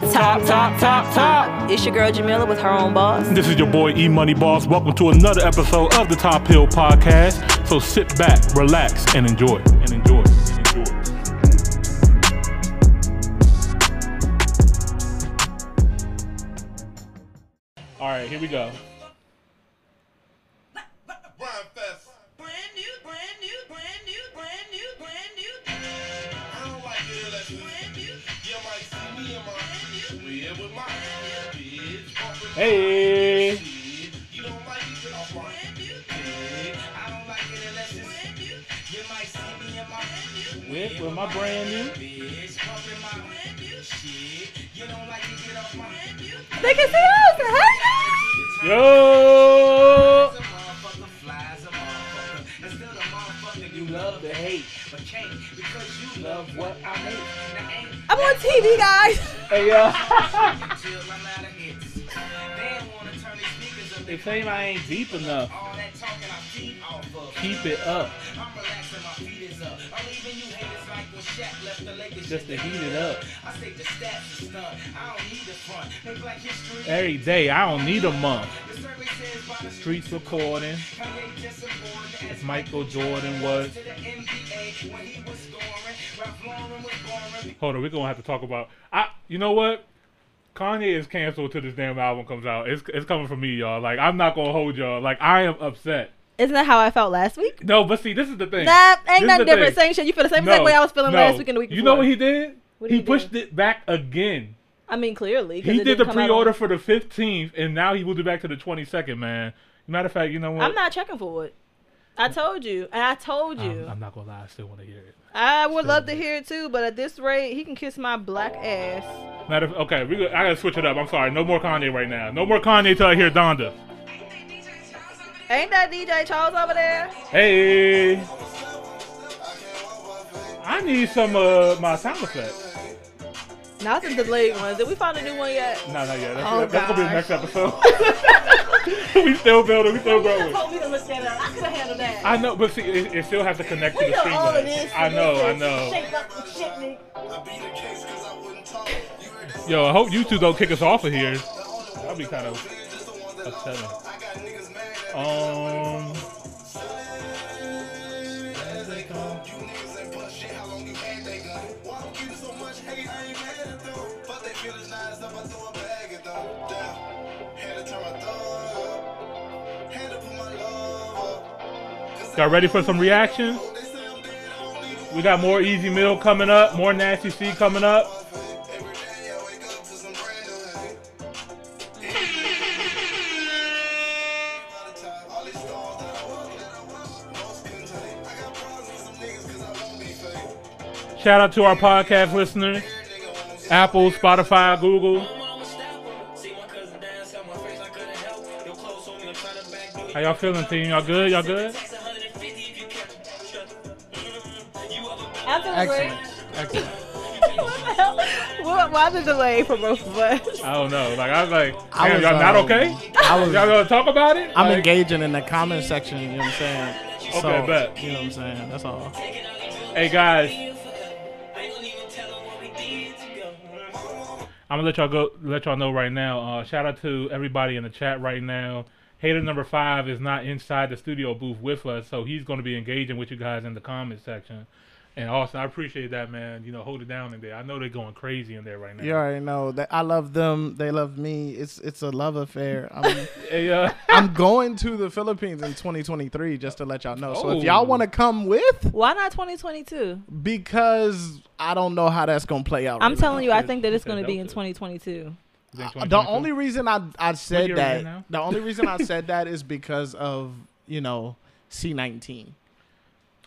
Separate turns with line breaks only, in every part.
Top, top, top, top.
It's your girl Jamila with her own boss.
This is your boy E Money Boss. Welcome to another episode of the Top Hill Podcast. So sit back, relax, and enjoy. And enjoy. Enjoy. All right, here we go.
Don't like it, get off my
They can see us. Hey.
Yo.
As a motherfucker flies a motherfucker. And still the you love to hate. But can't because you love what I hate.
I'm on TV, guys.
Hey, yo.
They
claim I ain't deep enough.
All that talking I feed off of.
Keep it up.
I'm relaxing, my feet is up. I'm leaving you haters like when Shaq left the Lakers.
Just to heat it up.
I say the stats is stunt. I don't need the front. Hey, Black History.
Every day, I don't need a month.
The survey says by the
Streets recording.
Kanye just important
As Michael Jordan was.
to the NBA when he was scoring. Ralph Lauren was boring.
Hold on, we're gonna have to talk about. I, you know what? Kanye is canceled till this damn album comes out. It's it's coming from me, y'all. Like I'm not gonna hold y'all. Like I am upset.
Isn't that how I felt last week?
No, but see, this is the thing.
That ain't nothing different.
thing.
Same shit. You feel the same
No,
exact way I was feeling
no.
last week and the week before.
You know what he did?
What
he
he
pushed it back again.
I mean, clearly
He did the
didn't come out
pre-order for the 15th, and now he moved it back to the 22nd. Man, matter of fact, you know what?
I'm not checking for it. I told you, and I told you.
I'm, I'm not gonna lie. I still want to hear it.
I would love to hear it too, but at this rate, he can kiss my black ass.
Matter of, okay, we I gotta switch it up. I'm sorry. No more Kanye right now. No more Kanye till I hear Donda.
Ain't that DJ Charles over there?
Hey. I need some uh my sound effects.
Not the delayed ones. Did we find a new one yet?
No, not yet. That's,
Oh,
that's gonna be the next episode. we still building. We still growing.
told me to look that up. I could have handled that.
I know, but see, it, it still has to connect to
we
the
know
stream.
all of this.
I know, I know.
Shake up and shit me.
I beat the case cause I wouldn't talk. You heard this?
Yo, I hope you two don't kick us off of here. That'd be kind of
Just the ones that
upsetting.
I got niggas mad
Um, y'all ready for some reactions? We got more Easy Meal coming up, more Nasty C coming up. Shout out to our podcast listeners, Apple, Spotify, Google. How y'all feeling, team? Y'all good? Y'all good?
Excellent.
great.
Excellent.
what the hell? Why the delay for both of us?
I don't know. Like I was like,
I was,
y'all not
um,
okay?
I was.
Y'all gonna talk about it?
I'm
Like,
engaging in the comment section. You know what I'm saying?
Okay,
so,
bet.
You know what I'm saying? That's all.
Hey guys, I'm gonna let y'all go. Let y'all know right now. Uh, shout out to everybody in the chat right now. Hater number five is not inside the studio booth with us, so he's gonna be engaging with you guys in the comment section. And Austin, I appreciate that, man. You know, hold it down in there. I know they're going crazy in there right now.
You already know that I love them. They love me. It's it's a love affair. I'm
Hey, uh,
I'm going to the Philippines in 2023 just to let y'all know. So
Oh.
if y'all want to come with,
Why not 2022?
because I don't know how that's gonna play out.
I'm
right
telling you, I think that it's going to be in 2022.
you think
now. The only reason I I said
year are we in
that
now?
the only reason I said that is because of you know C19.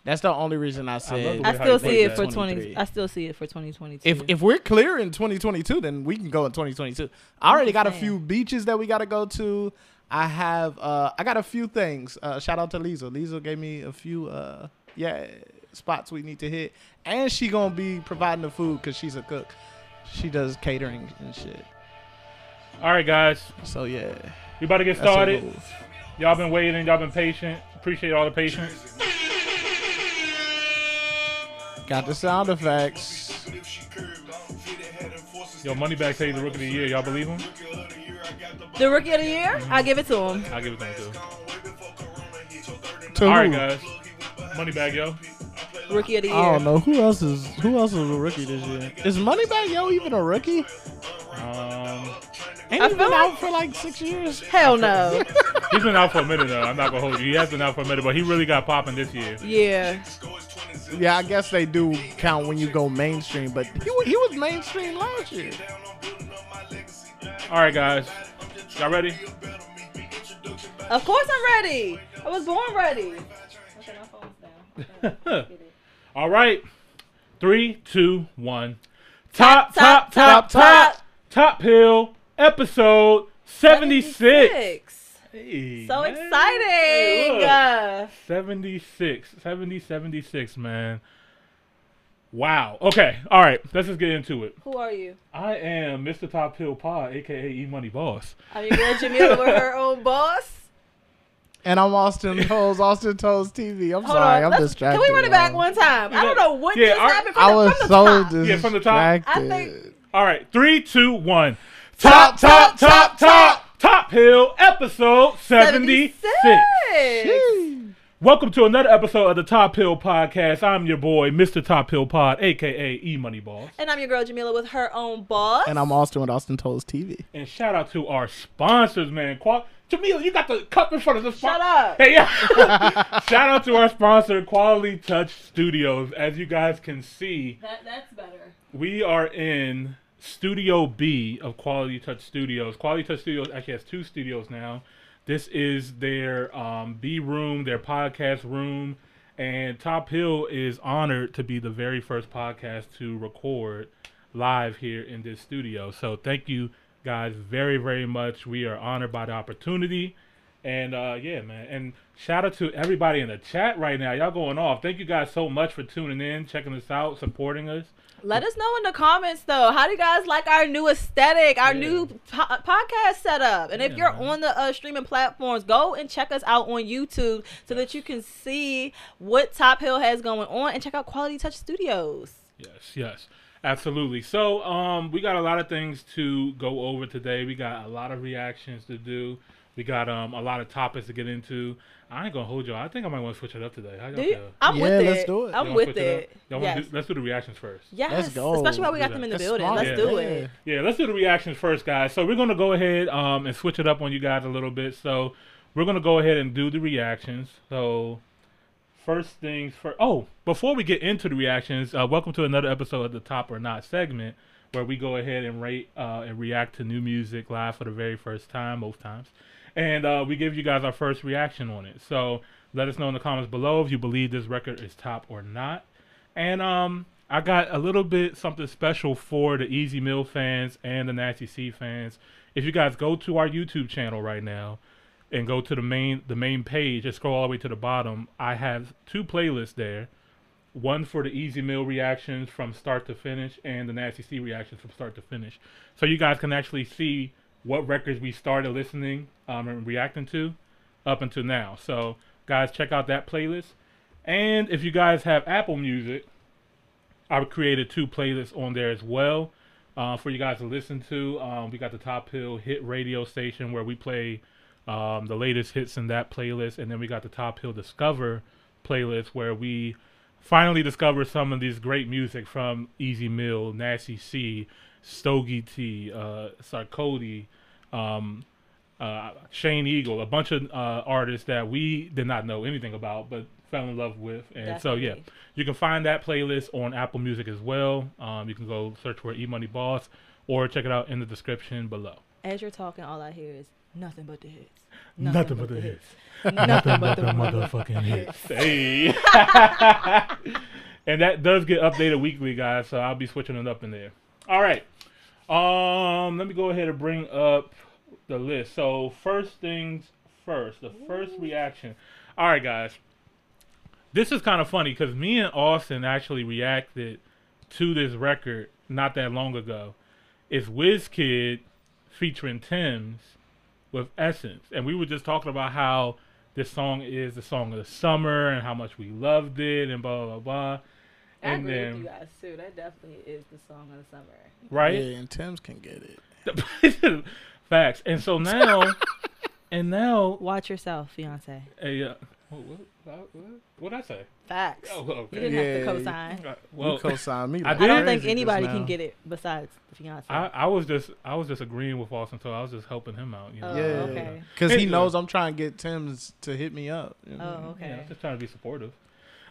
That's the only reason I said.
the
I still
you
see it for 20. I still see it for 2022.
if if we're clear in 2022, then we can go in 2022. I already got a few beaches that we got to go to. I have uh I got a few things. Uh shout out to Lisa. Lisa gave me a few uh yeah spots we need to hit, and she gonna be providing the food because she's a cook. She does catering and shit.
All right, guys,
So yeah,
we about to get
that's
started. Y'all been waiting. Y'all been patient. Appreciate all the patience.
Got the sound effects.
But if she curved, I'm fit ahead and forces
Yo, Moneybagg say he's the rookie of the year. Y'all believe him?
The rookie of the year, mm-hmm. I give it to him.
I'll give it to him too.
To
All right,
who?
guys. Moneybagg, yo.
Rookie of the year.
I don't know who else is who else is a rookie this year. Is Moneybagg Yo even a rookie?
Um,
Ain't
I
he been
like-
out for like six years?
Hell no.
he's been out for a minute though. I'm not gonna hold you. He has been out for a minute, but he really got popping this year.
yeah.
Yeah, I guess they do count when you go mainstream, but he wa- he was mainstream last year.
All right, guys. Y'all ready?
Of course I'm ready. I was born ready. Okay, my phone's down.
All right. Three, two, one. Top,
Top,
top, top,
top,
top, hill episode 76.
76.
Hey,
So
man.
exciting.
Hey.
Uh,
76. 70, 76, man. Wow. Okay. All right. Let's just get into it.
who are you?
I am Mr. Top Hill Pod, aka E Money Boss.
I'm your girl Jamila with her own boss.
And I'm Austin Toes, Austin Toes TV. I'm
Hold
sorry,
on.
I'm distracted.
Can we run it back one time? I don't know what
Yeah,
just
our-
happened from,
I
the,
was
from the
so
top.
Yeah, from the top.
I think-
All right. Three, two, one.
Top,
Top, top, top, top, top Hill episode 76.
76.
Welcome to another episode of the Top Hill Podcast. I'm your boy, Mr. Top Hill Pod, aka E Money Boss.
And I'm your girl Jamila with her own boss.
And I'm Austin with Austin Toes TV.
And shout out to our sponsors, man. Qual- Jamila, you got the cup in front of the spot.
Shut up.
Hey, yeah. shout out to our sponsor, Quality Touch Studios. As you guys can see,
That, that's better.
we are in Studio B of Quality Touch Studios. Quality Touch Studios actually has two studios now. This is their um, B room, their podcast room, and Top Hill is honored to be the very first podcast to record live here in this studio. So thank you guys very, very much. We are honored by the opportunity. And uh, yeah, man. And shout out to everybody in the chat right now. Y'all going off. Thank you guys so much for tuning in, checking us out, supporting us.
Let us know in the comments though. How do you guys like our new aesthetic, our
Yeah.
new po- podcast setup? And if you're
man.
on the uh, streaming platforms, go and check us out on YouTube so that you can see what Top Hill has going on and check out Quality Touch Studios.
Yes, yes, absolutely. So, um, we got a lot of things to go over today. We got a lot of reactions to do. We got um a lot of topics to get into. I ain't gonna hold y'all. I think I might want to switch it up today. How y'all
Do you?
feel?
I'm
Yeah,
with it.
let's do it.
I'm with
switch
it.
up? Y'all wanna
Yes.
do, let's do the reactions first.
Yes.
Let's go.
Especially while we got them in the
That's
building.
smart.
Let's
Yeah.
do
Yeah.
it.
Yeah, let's do the reactions first, guys. So we're gonna go ahead um and switch it up on you guys a little bit. So we're gonna go ahead and do the reactions. So first things first. Oh, before we get into the reactions, uh, welcome to another episode of the Top or Not segment, where we go ahead and rate uh, and react to new music live for the very first time, most times, and uh, we give you guys our first reaction on it. So let us know in the comments below if you believe this record is top or not. And um, I got a little bit something special for the Easy Mill fans and the Nasty C fans. If you guys go to our YouTube channel right now and go to the main the main page and scroll all the way to the bottom, I have two playlists there. One for the Easy meal reactions from start to finish and the Nasty C reactions from start to finish. So you guys can actually see what records we started listening um, and reacting to up until now. So guys, check out that playlist. And if you guys have Apple Music, I've created two playlists on there as well uh, for you guys to listen to. Um, we got the Top Hill Hit Radio Station where we play um, the latest hits in that playlist, and then we got the Top Hill Discover playlist where we finally discover some of these great music from Easy Mill, Nasty C, Stogie T, uh, Sarkodie, um, uh, Shane Eagle, a bunch of uh, artists that we did not know anything about, but fell in love with. And so, yeah, you can find that playlist on Apple Music as well. Um, you can go search for E Money Boss or check it out in the description below.
As you're talking, all I hear is nothing but the hits.
Nothing, but the hits.
Nothing but the
motherfucking hits. Hey. and that does get updated weekly, guys. So I'll be switching it up in there. All right. Um, let me go ahead and bring up the list. So first things first, the first reaction. All right, guys. This is kind of funny because me and Austin actually reacted to this record not that long ago. It's WizKid featuring Tems with Essence, and we were just talking about how this song is the song of the summer and how much we loved it and blah blah blah.
I
And
agree
then-
with you guys too. That definitely is the song of the summer.
right?
Yeah, and Tems can get it.
Facts. And so now, and now,
Watch yourself, fiance.
a uh, what what what what I say?
Facts.
Oh,
You didn't
Yeah,
have to co-sign.
Well,
Well,
you co-sign me.
I
like
did?
I don't think anybody can get it besides the fiance.
I, I was just I was just agreeing with Austin, so I was just helping him out. You know?
Oh,
Yeah,
okay.
because he knows I'm trying to get Tems to hit me up. you know?
oh,
Yeah,
okay.
I'm just trying to be supportive.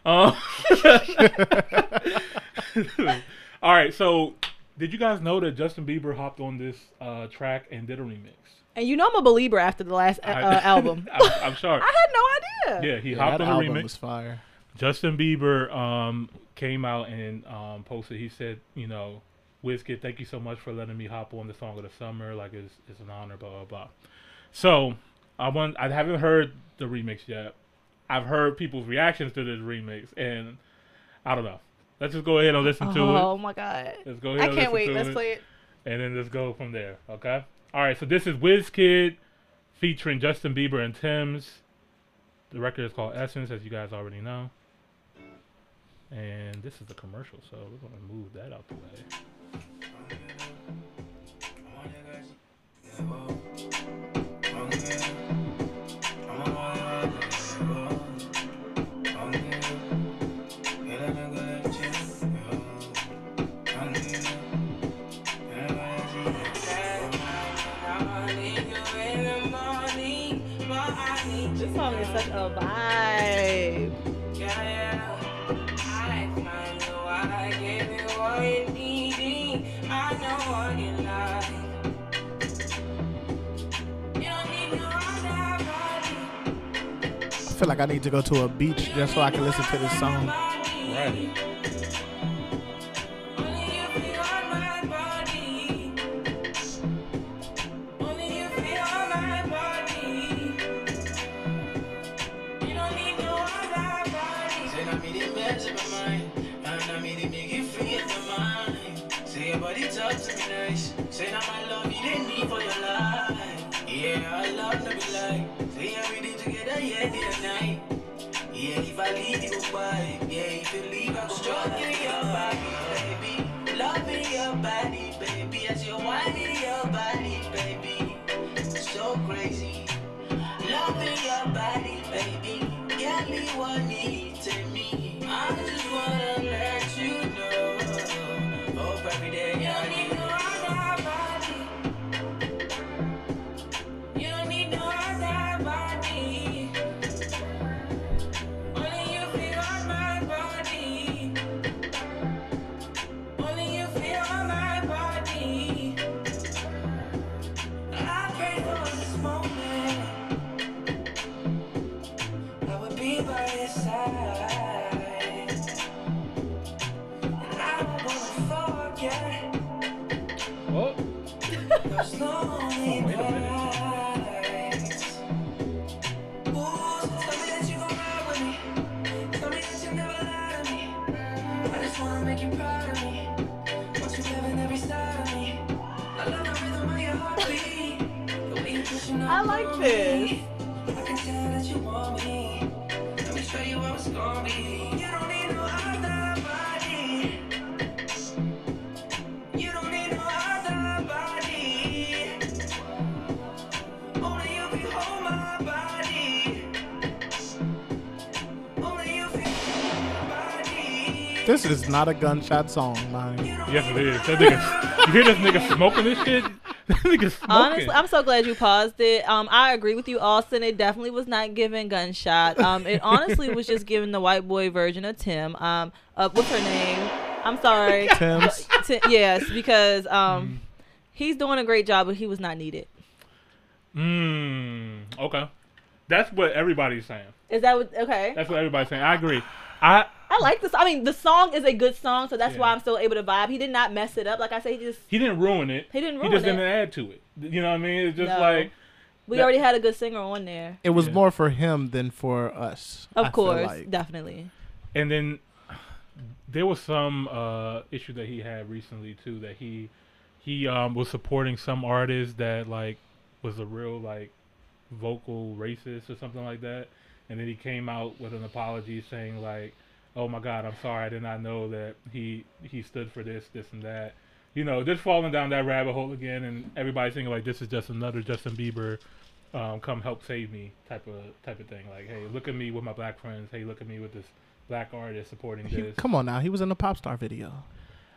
Um, all right, so did you guys know that Justin Bieber hopped on this uh, track and did a remix?
And you know I'm a believer after the last uh,
I-
uh, album.
I'm, I'm sorry.
I had no idea.
Yeah, he
Yeah,
hopped
that
on the
album
remix.
was fire.
Justin Bieber um, came out and um, posted. He said, you know, Wizkid, thank you so much for letting me hop on the song of the summer. Like it's, it's an honor. Blah blah blah. So I want. I haven't heard the remix yet. I've heard people's reactions to this remix, and I don't know. Let's just go ahead and listen to it.
Oh my god.
Let's go ahead.
I
and
can't
listen
wait.
to
Let's
it,
play it.
and then let's go from there. Okay. All right. So this is Wizkid featuring Justin Bieber and Tems. The record is called Essence, as you guys already know. And this is the commercial, so we're gonna move that out the way.
Feel like I need to go to a beach just so I can listen to this song.
Right.
Leave you goodbye. Yeah, if you leave, I go stroking your body, body.
This
is not a gunshot song, man.
Yes, it is. That nigga, you hear this nigga smoking this shit? That nigga smoking.
Honestly, I'm so glad you paused it. Um, I agree with you, Austin. It definitely was not giving gunshot. Um, it honestly was just giving the white boy version of Tim. Um, uh, what's her name? I'm sorry.
Tems.
Ti- yes, because um, he's doing a great job, but he was not needed.
Mmm. Okay. That's what everybody's saying.
Is that what? Okay.
That's what everybody's saying. I agree. I
I like this. I mean, the song is a good song, so that's why I'm still able to vibe. He did not mess it up. Like I said, he just
he didn't ruin it.
He didn't ruin it.
He just
it.
didn't add to it. You know what I mean? It's just
No.
like
we
That-
already had a good singer on there.
It was
Yeah.
more for him than for us. I
Of
feel
course,
like.
definitely.
and then there was some uh, issue that he had recently too that he he um, was supporting some artist that like was a real like vocal racist or something like that and then he came out with an apology saying like oh my God, I'm sorry, I did not know that he he stood for this, this and that. You know, just falling down that rabbit hole again, and everybody's thinking like this is just another Justin Bieber, um, come help save me type of type of thing. Like, hey, look at me with my black friends. Hey, look at me with this black artist supporting
He-
this.
come on now, he was in the pop star video.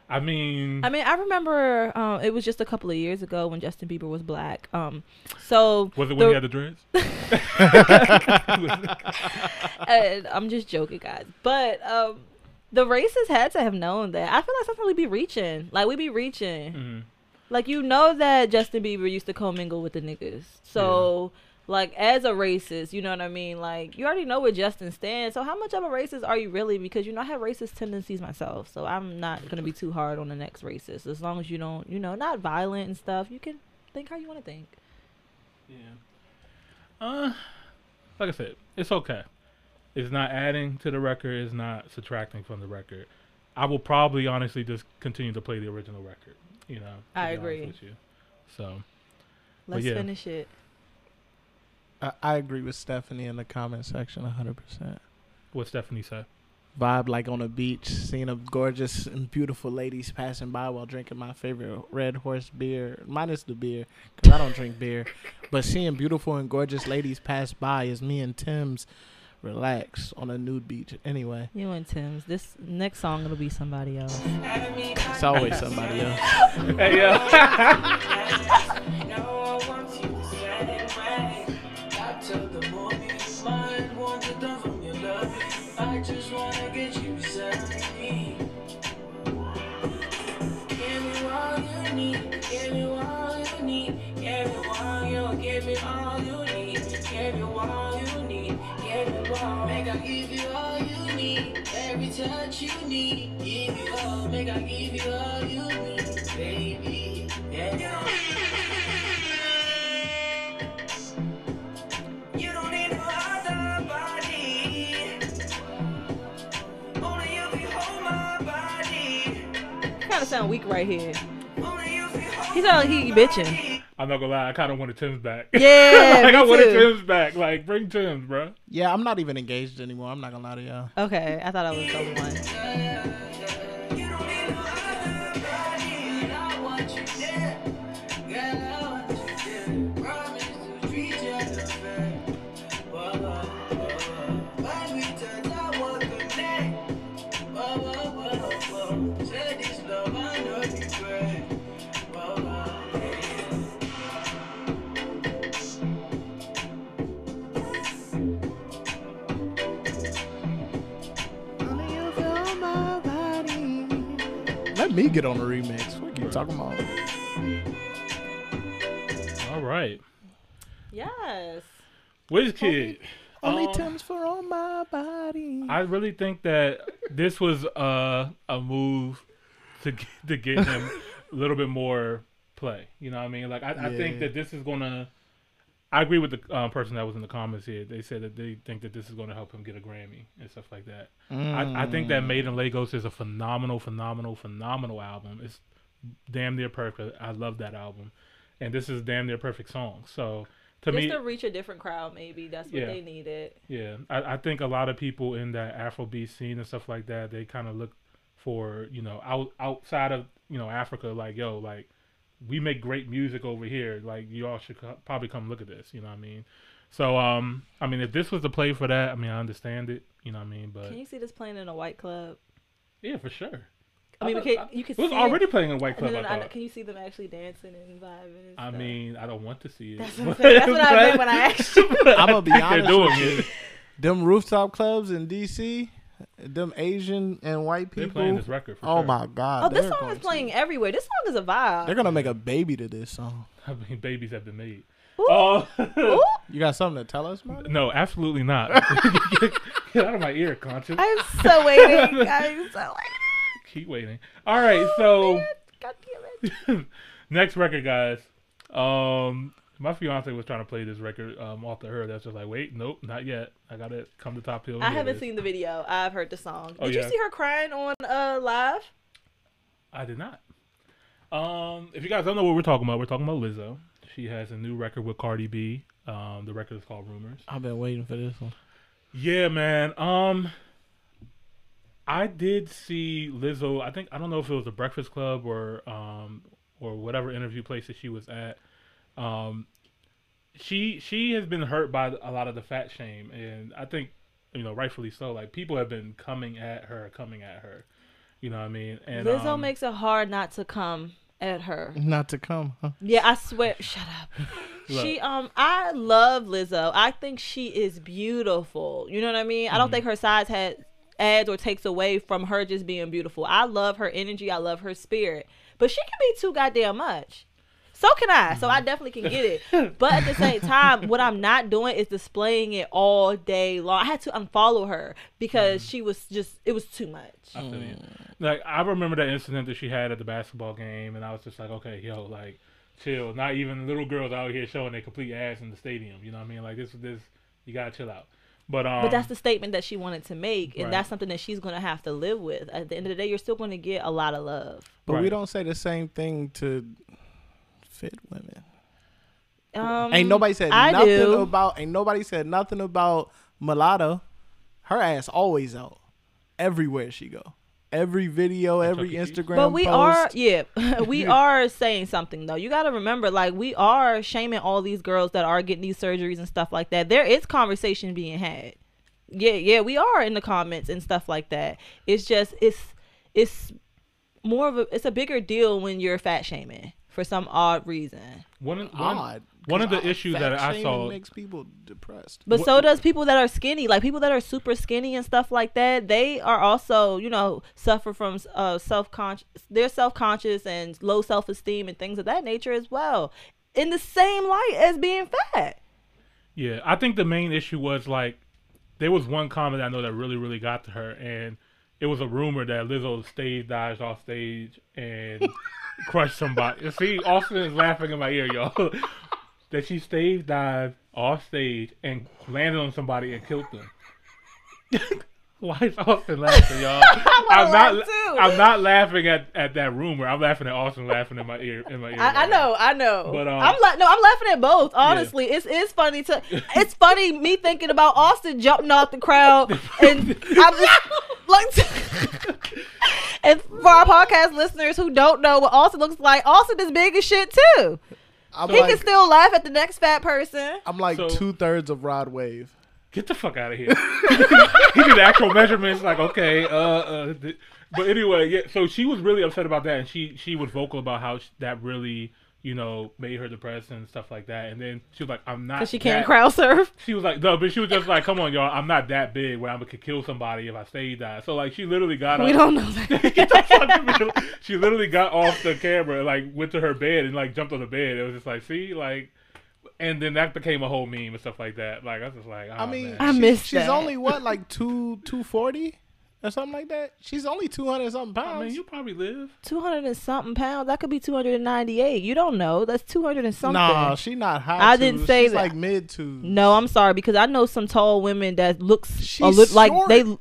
I mean,
I mean, I remember um, it was just a couple of years ago when Justin Bieber was black. Um, so
was it when
the-
he had the dreads?
and I'm just joking, guys. But um, the racists had to have known that. I feel like sometimes we be reaching, like we be reaching.
hmm
Like you know that Justin Bieber used to commingle with the niggas. So like as a racist, you know what I mean? Like you already know where Justin stands. So how much of a racist are you really? Because you know I have racist tendencies myself. So I'm not gonna be too hard on the next racist. As long as you don't, you know, not violent and stuff, you can think how you want to think.
Yeah. Uh, like I said, it's okay. It's not adding to the record. It's not subtracting from the record. I will probably honestly just continue to play the original record. You know.
I agree.
With you. So
Let's
yeah.
finish it.
I, I agree with Stephanie in the comment section 100%.
what Stephanie said.
Vibe like on a beach, seeing a gorgeous and beautiful ladies passing by while drinking my favorite Red Horse beer, minus the beer, because I don't drink beer. But seeing beautiful and gorgeous ladies pass by is me and Tems relax on a nude beach. Anyway,
You and Tems. This next song it'll be somebody else.
it's always somebody else.
Hey yo.
sound weak right here.
Only you can hold
He sound like he bitching.
I'm not gonna lie. I kind of wanted Tems back.
Yeah,
like I
me
wanted
too.
Tems back. Like bring Tems, bro.
Yeah, I'm not even engaged anymore. I'm not gonna lie to y'all.
Okay, I thought I was the one.
Let me get on the remix. What you talking about?
All right.
Yes.
WizKid.
Only
Um,
Tems for on my body.
I really think that this was uh, a move to get, to get him a little bit more play. You know what I mean? Like I, I think that this is gonna. I agree with the um, person that was in the comments here. They said that they think that this is going to help him get a Grammy and stuff like that. I, I think that
Mm.
Made in Lagos is a phenomenal, phenomenal, phenomenal album. It's damn near perfect. I love that album, and this is a damn near perfect song. So to
Just
me,
to reach a different crowd, maybe that's what
Yeah.
they needed.
yeah, I, I think a lot of people in that Afrobeat scene and stuff like that, they kind of look for you know out outside of you know Africa, like yo, like we make great music over here. Like you all should co- probably come look at this. You know what I mean? So um, I mean, if this was the play for that, I mean, I understand it. You know what I mean? But
Can you see this playing in a white club?
yeah, for sure.
I mean,
thought-
we
I-
can, you can
It was
see
already
It.
playing in a
White
Club.
no,
I
no, I know- can you see them actually dancing and vibing? And
I mean, I don't want to see it.
that's what, I'm saying. That's what I meant when I asked you.
I'm gonna be
They're
honest.
doing
with you.
it.
Them rooftop clubs in DC, them Asian and white
They're
people.
playing this record. For
oh
sure.
my god!
Oh, this
they're
song
going
is
to-
playing everywhere. This song is a vibe.
They're gonna make a baby to this song.
I mean, babies have been made.
Ooh,
Oh.
ooh.
You got something to tell us, man?
No, absolutely not. get, get out of my ear, conscious.
I'm so waiting. I'm so waiting.
Keep waiting. All right, so
Man, God damn it.
next record, guys. Um, my fiance was trying to play this record um off to her. That's just like, wait, nope, not yet. I gotta come to Top Hill.
I haven't
this.
seen the video. I've heard the song. Did
Oh,
you see her crying on uh live?
I did not. Um, if you guys don't know what we're talking about, we're talking about Lizzo. She has a new record with Cardi B. Um, the record is called Rumors.
I've been waiting for this one.
Yeah, man. Um, I did see Lizzo. I think I don't know if it was the Breakfast Club or um or whatever interview place that she was at. Um, she she has been hurt by a lot of the fat shame, and I think you know rightfully so. Like people have been coming at her, coming at her. You know what I mean? And
Lizzo
um,
makes it hard not to come at her.
Not to come. Huh?
Yeah, I swear. Shut up. She um I love Lizzo. I think she is beautiful. You know what I mean? I don't think her size had adds or takes away from her just being beautiful. I love her energy. I love her spirit. But she can be too goddamn much. So can I. So I mm-hmm. definitely can get it. But at the same time, what I'm not doing is displaying it all day long. I had to unfollow her because mm-hmm. she was just it was too much.
I feel. Mm. Like I remember that incident that she had at the basketball game, and I was just like, okay, yo, like, chill. Not even little girls out here showing their complete ass in the stadium. You know what I mean? Like this, this, you gotta chill out. But um,
But that's the statement that she wanted to make, and
Right.
that's something that she's gonna have to live with. At the end of the day, you're still gonna get a lot of love.
But we don't say the same thing to fit women.
Um,
ain't nobody said
I
nothing
do.
about. Ain't nobody said nothing about mulatto. Her ass always out, everywhere she go. Every video, every
Chuck. Cheese?
Instagram.
But we
post.
are, yeah, we are saying something though. You got to remember, like we are shaming all these girls that are getting these surgeries and stuff like that. There is conversation being had. Yeah, yeah, we are in the comments and stuff like that. It's just it's it's more of a it's a bigger deal when you're fat shaming for some odd reason.
one, one,
odd.
one of the
'cause
issues that I
shaming
saw.
makes people depressed.
But
What-
so does people that are skinny, like people that are super skinny and stuff like that. They are also, you know, suffer from uh, self conscious. They're self conscious and low self esteem and things of that nature as well. In the same light as being fat.
Yeah, I think the main issue was like there was one comment I know that really, really got to her, and it was a rumor that Lizzo stage dives off stage and crushed somebody. See, Austin is laughing in my ear, y'all. that she stage dived off stage and landed on somebody and killed them. Why is Austin laughing, y'all? I'm not.
too.
I'm not laughing at, at that rumor. I'm laughing at Austin laughing in my ear. In my ear.
I, I
right
know, I know.
But, um,
I'm like, no, I'm laughing at both. Honestly, it's it's funny to. It's funny me thinking about Austin jumping off the crowd, and I'm just like. and for our podcast listeners who don't know what Austin looks like, Austin is big as shit too.
I'm
He
like,
can still laugh at the next fat person.
I'm like
So-
two thirds of Rod Wave.
Get the fuck out of here. he did actual measurements, like okay, uh, uh. But anyway, yeah. So she was really upset about that, and she she was vocal about how sh- that really, you know, made her depressed and stuff like that. And then she was like, "I'm not."
Cause she can't crowd surf.
She was like, "No," but she was just like, "Come on, y'all, I'm not that big where I'm gonna kill somebody if I stay die." So like, she literally got
We
up.
don't know that.
Get the fuck out of here. She literally got off the camera, and, like went to her bed and like jumped on the bed. It was just like, see, like, and then that became a whole meme and stuff like that. Like I was just like, oh,
I mean,
man.
I
she-
missed
she's
that.
only what like two two forty or something like that. She's only two hundred something pounds.
I mean, you probably live.
Two hundred and something pounds. That could be two hundred and ninety-eight. You don't know. That's two hundred and something.
Nah, she not high.
I didn't
twos.
say
She's
that.
like mid to.
No, I'm sorry because I know some tall women that looks a
She's
lit- like they.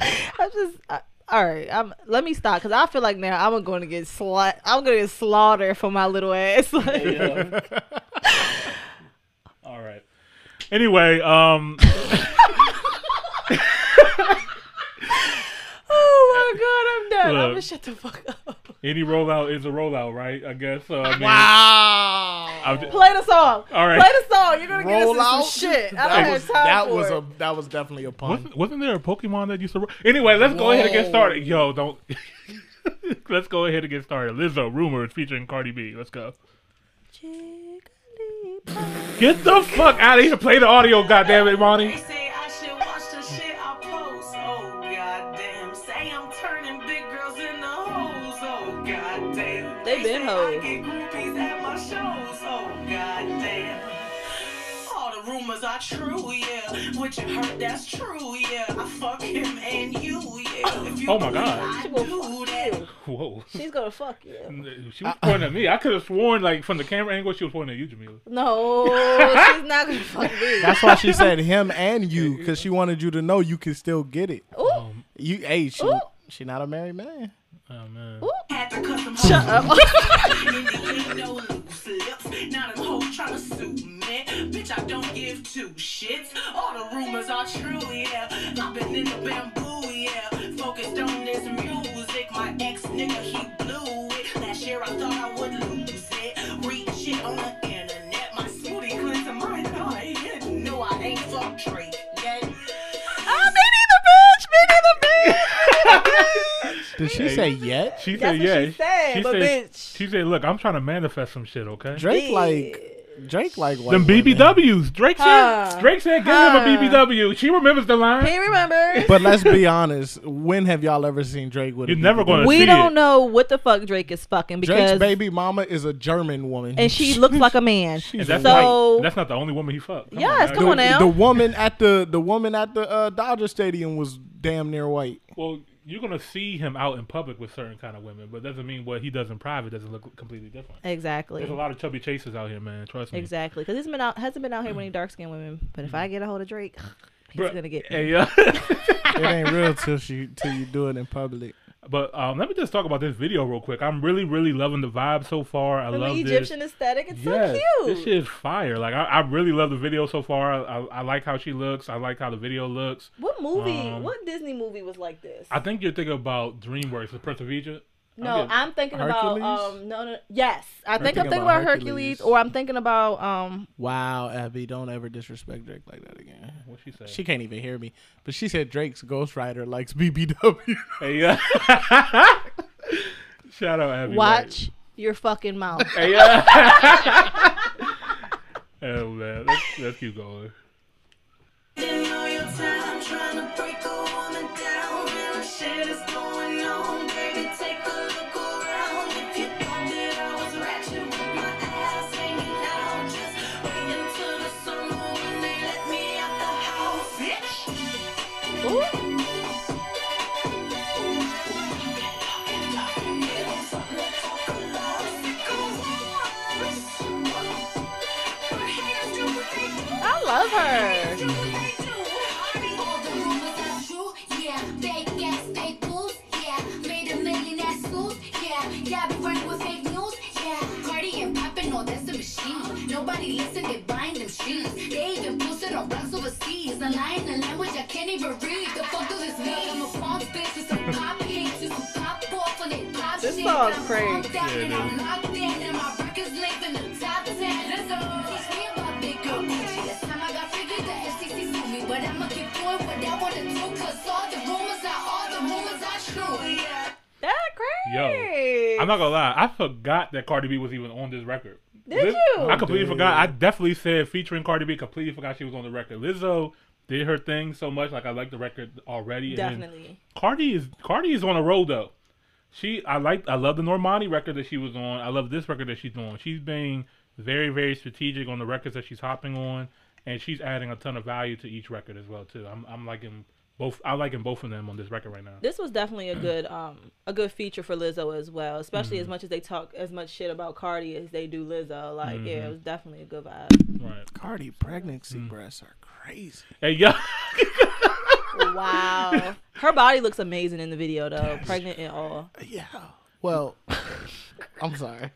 I just I, all right. I'm let me stop because I feel like now I'm going to get sla- I'm going to get slaughtered for my little ass.
All right. Anyway, um,
oh my god, I'm done. I'm gonna shut the fuck up.
Any rollout is a rollout, right? I guess. So I mean,
Wow.
I'm just-
Play the song.
All right.
Play the song. You're gonna get
Roll
us
out.
some shit. I
That
don't
was
have time
that
for
was
it.
a that was definitely a pun.
wasn't, wasn't there a Pokemon that used to? Ro- anyway, let's go ahead and get started. Yo, don't. let's go ahead and get started. Lizzo rumors featuring Cardi B. Let's go. Get the fuck out of here. Play the audio, goddamn it,
They All the rumors are true, yeah. What you heard, that's true, yeah. I fuck him and you, yeah. If you
Oh my God.
Gonna
do
fuck
that.
you.
Whoa.
She's gonna fuck you.
She was pointing at me. I could have sworn, like, from the camera angle, she was pointing at you, Jamila.
No, she's not gonna fuck me.
That's why she said him and you because she wanted you to know you can still get it.
Ooh,
Um,
You, hey, she
Ooh.
she not a married man.
Oh, man.
ooh.
Had to cut some
Shut
hoes.
up.
And they ain't no loose lips. Now them hoes tryna sue me. Bitch, bitch, I don't give two shits. All the rumors are true, yeah. I've been in the bamboo,
Did she say yet?
She
That's
said,
what
yeah.
she said, but
said,
bitch.
she said, look, I'm trying to manifest some shit, okay?
Drake like Drake like white
Them
women.
BBWs. Drake said,
Huh.
Drake said, give
Huh.
him a BBW. She remembers the line.
He remembers.
But let's be honest. When have y'all ever seen Drake with? a
You're never
BBW?
gonna
we don't
it.
know what the fuck Drake is fucking
Drake's
because
baby mama is a German woman,
and she looks like a man.
She's
And that's.
So-
not, that's not the only woman he fucked. Come
Yes,
on,
come on now.
The woman at the the woman at the uh, Dodger Stadium was damn near white.
Well, you're gonna see him out in public with certain kind of women, but doesn't mean what he does in private doesn't look completely different.
Exactly.
There's a lot of chubby chasers out here, man. Trust me.
Exactly, because he's been out hasn't been out here winning dark skinned women. But if I get a hold of Drake, he's
Bruh,
gonna get me.
Hey, uh,
It ain't real till she till you do it in public.
But um, let me just talk about this video real quick. I'm really, really loving the vibe so far. I
From
love
the
this.
Egyptian aesthetic, it's
Yes,
so
this
cute.
shit is fire. Like I, I really love the video so far. I, I, I like how she looks. I like how the video looks.
What movie?
Um,
what Disney movie was like this?
I think you're thinking about DreamWorks, the Prince of Egypt.
No,
getting-
I'm thinking
Hercules?
about um no no yes. I think
thinking
I'm thinking
about
about Hercules.
Hercules.
or I'm thinking about um
Wow, Abby, don't ever disrespect Drake like that again.
What she said?
She can't even hear me, but she said Drake's ghostwriter likes BBW.
Hey, yeah. Shout out Abby.
watch your fucking mouth.
White. Hey, yeah. oh man, let's, let's keep going.
Overseas. A line, a language I can't even read. The fuck does this mean? I'm a bomb bitch with some pop hits, with some pop off when they pop
This
shit.
song's
I'm
crazy.
Yeah,
and I'm locked in, and my records linked in the top 10. Let's go. Teach me about big girl Gucci. Last time I got figured, the FCC sued me. But I'ma keep doing what I wanna do, cause all the rumors are, all the rumors are true.
That
Yo. I'm not gonna lie. I forgot that Cardi B was even on this record.
Did
Liz-
you?
I completely
Dude.
forgot. I definitely said featuring Cardi B. Completely forgot she was on the record. Lizzo did her thing so much. Like I like the record already. and
Definitely.
Cardi is Cardi is on a roll though. She I like I love the Normani record that she was on. I love this record that she's on. She's being very very strategic on the records that she's hopping on, and she's adding a ton of value to each record as well too. I'm I'm liking both. I liking both of them on this record right now.
This was definitely a good um a good feature for Lizzo as well, especially
Mm-hmm.
as much as they talk as much shit about Cardi as they do Lizzo. Like, yeah,
Mm-hmm.
it was definitely a good vibe.
Right.
Cardi pregnancy breasts are crazy.
Hey yo.
wow, her body looks amazing in the video though, pregnant and all.
Yeah. Well, I'm sorry.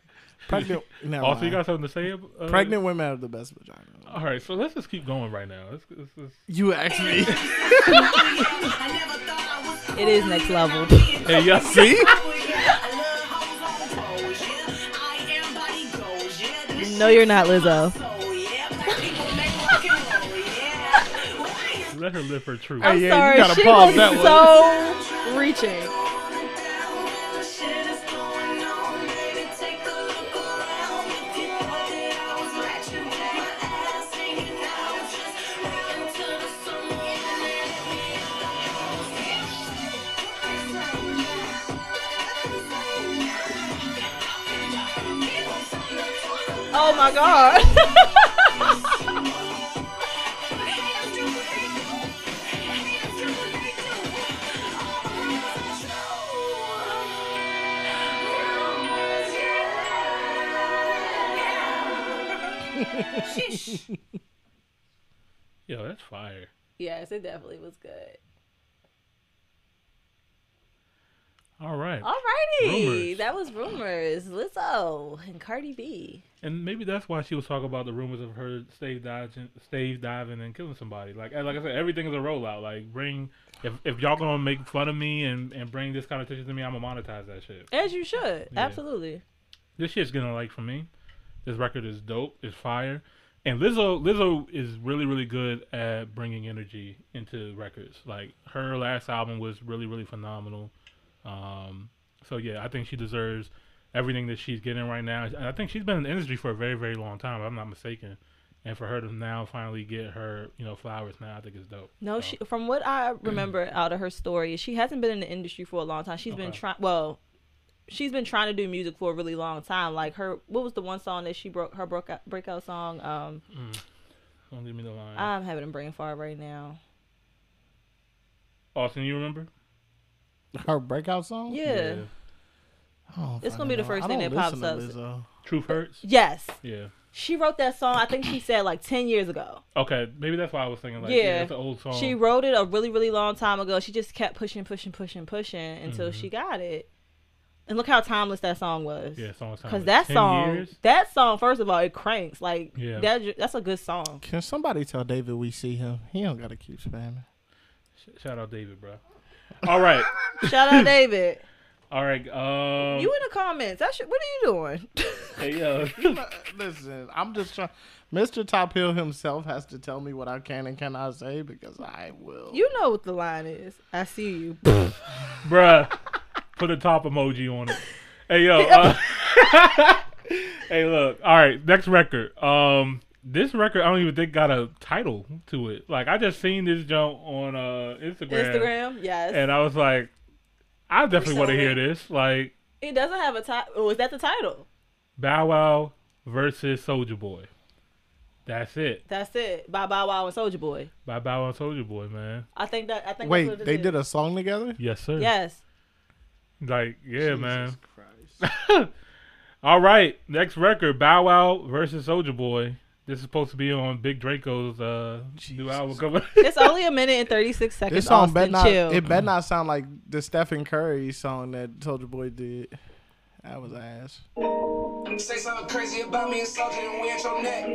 Pregnant. Never
also, you
mind.
got something to say? Uh,
Pregnant women have the best vagina.
All right, so let's just keep going right now. Let's, let's, let's,
You asked me.
It is next level.
hey yo.
See?
No, you're not Lizzo.
Let her live her truth.
Hey,
I'm
yeah, you
sorry,
gotta
she
pause
was
that
so reaching. God.
Yo, that's fire.
yes, it definitely was good.
All right.
Alrighty,
Rumors.
that was rumors. Lizzo and Cardi B.
And maybe that's why she was talking about the rumors of her stage diving, stage diving and killing somebody. Like, like I said, everything is a rollout. Like, bring if if y'all gonna make fun of me and and bring this kind of attention to me, I'm gonna monetize that shit.
As you should,
Yeah.
absolutely.
This shit's gonna like for me. This record is dope. It's fire. And Lizzo, Lizzo is really, really good at bringing energy into records. Like her last album was really, really phenomenal. Um, so yeah, I think she deserves everything that she's getting right now. And I think she's been in the industry for a very, very long time. If I'm not mistaken. And for her to now finally get her, you know, flowers now, I think it's dope.
No,
So,
she, from what I remember out of her story, she hasn't been in the industry for a long time. She's been trying. Well, she's been trying to do music for a really long time. Like her, what was the one song that she broke? Her broke out, breakout song. Um,
don't give me the line.
I'm having a brain fart right now.
Austin, you remember?
Her breakout song.
Yeah.
Oh,
It's gonna be the first thing that
don't
pops
listen to Lizzo.
Truth hurts.
Yes,
Yeah.
she wrote that song. I think she said like ten years ago.
Okay, maybe that's why I was thinking like,
Yeah.
yeah, it's an old song.
She wrote it a really, really long time ago. She just kept pushing, pushing, pushing, pushing until
Mm-hmm.
she got it. And look how timeless that song was.
yeah, song
Cause that song,
Years?
that song, first of all, it cranks. Like
Yeah.
that, that's a good song.
Can somebody tell David we see him? He don't gotta keep spamming.
Shout out David, bro. All right,
Shout out David.
all right. Um,
You in the comments? That shit, what are you doing?
hey, yo,
Listen, I'm just trying. Mr. Top Hill himself has to tell me what I can and cannot say because I will.
you know what the line is. I see you.
bruh, put a top emoji on it. Hey, yo. Uh, hey, look. All right, next record. Um, this record I don't even think got a title to it. Like I just seen this jump on uh Instagram,
Instagram, yes.
and I was like, I definitely want to hear this. Like
it doesn't have a title. Oh, is that the title?
Bow Wow versus Soulja Boy. That's it.
That's it. By Bow Wow and Soulja Boy.
By Bow Wow and Soulja Boy, man.
I think that. I think. that's what
Wait,
it
they
is.
did a song together?
Yes, sir.
Yes.
Like, yeah, man.
Christ.
All right, next record, Bow Wow versus Soulja Boy. This is supposed to be on Big Draco's uh, new album coming.
It's only a minute and thirty six seconds.
This song
Austin,
not.
chill.
It better not sound like the Stephen Curry song that Soulja Boy did. That was ass.
Say something crazy about me and Soulja and we at your neck.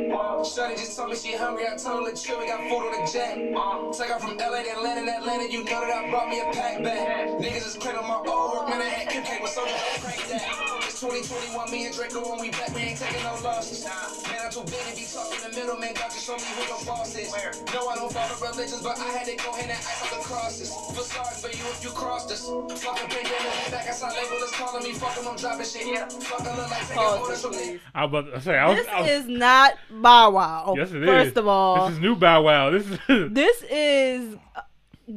Shorty just told me she hungry. I told her, chill, we got food on the jet. Take off from LA to Atlanta, Atlanta. You know that I brought me a pack back. Niggas is clean on my old work, man. I had MK with Soulja, don't crank that. It's 2021, me and Draco when we back, we ain't taking no losses. Man, I'm too big to be talking in the middle, man. God just show me who your boss is. Where? No, I don't follow religions, but I had to go ahead and ice out the crosses. Feel sorry for you if you crossed us. Fucking pandemic, back outside label is calling me. Fuck 'em, I'm dropping shit. Fucking look like taking
Pause
orders from me.
I was about to say, I was,
This
I was,
is not Bow Wow.
yes, it is.
First of all,
this is new Bow Wow. This is
this is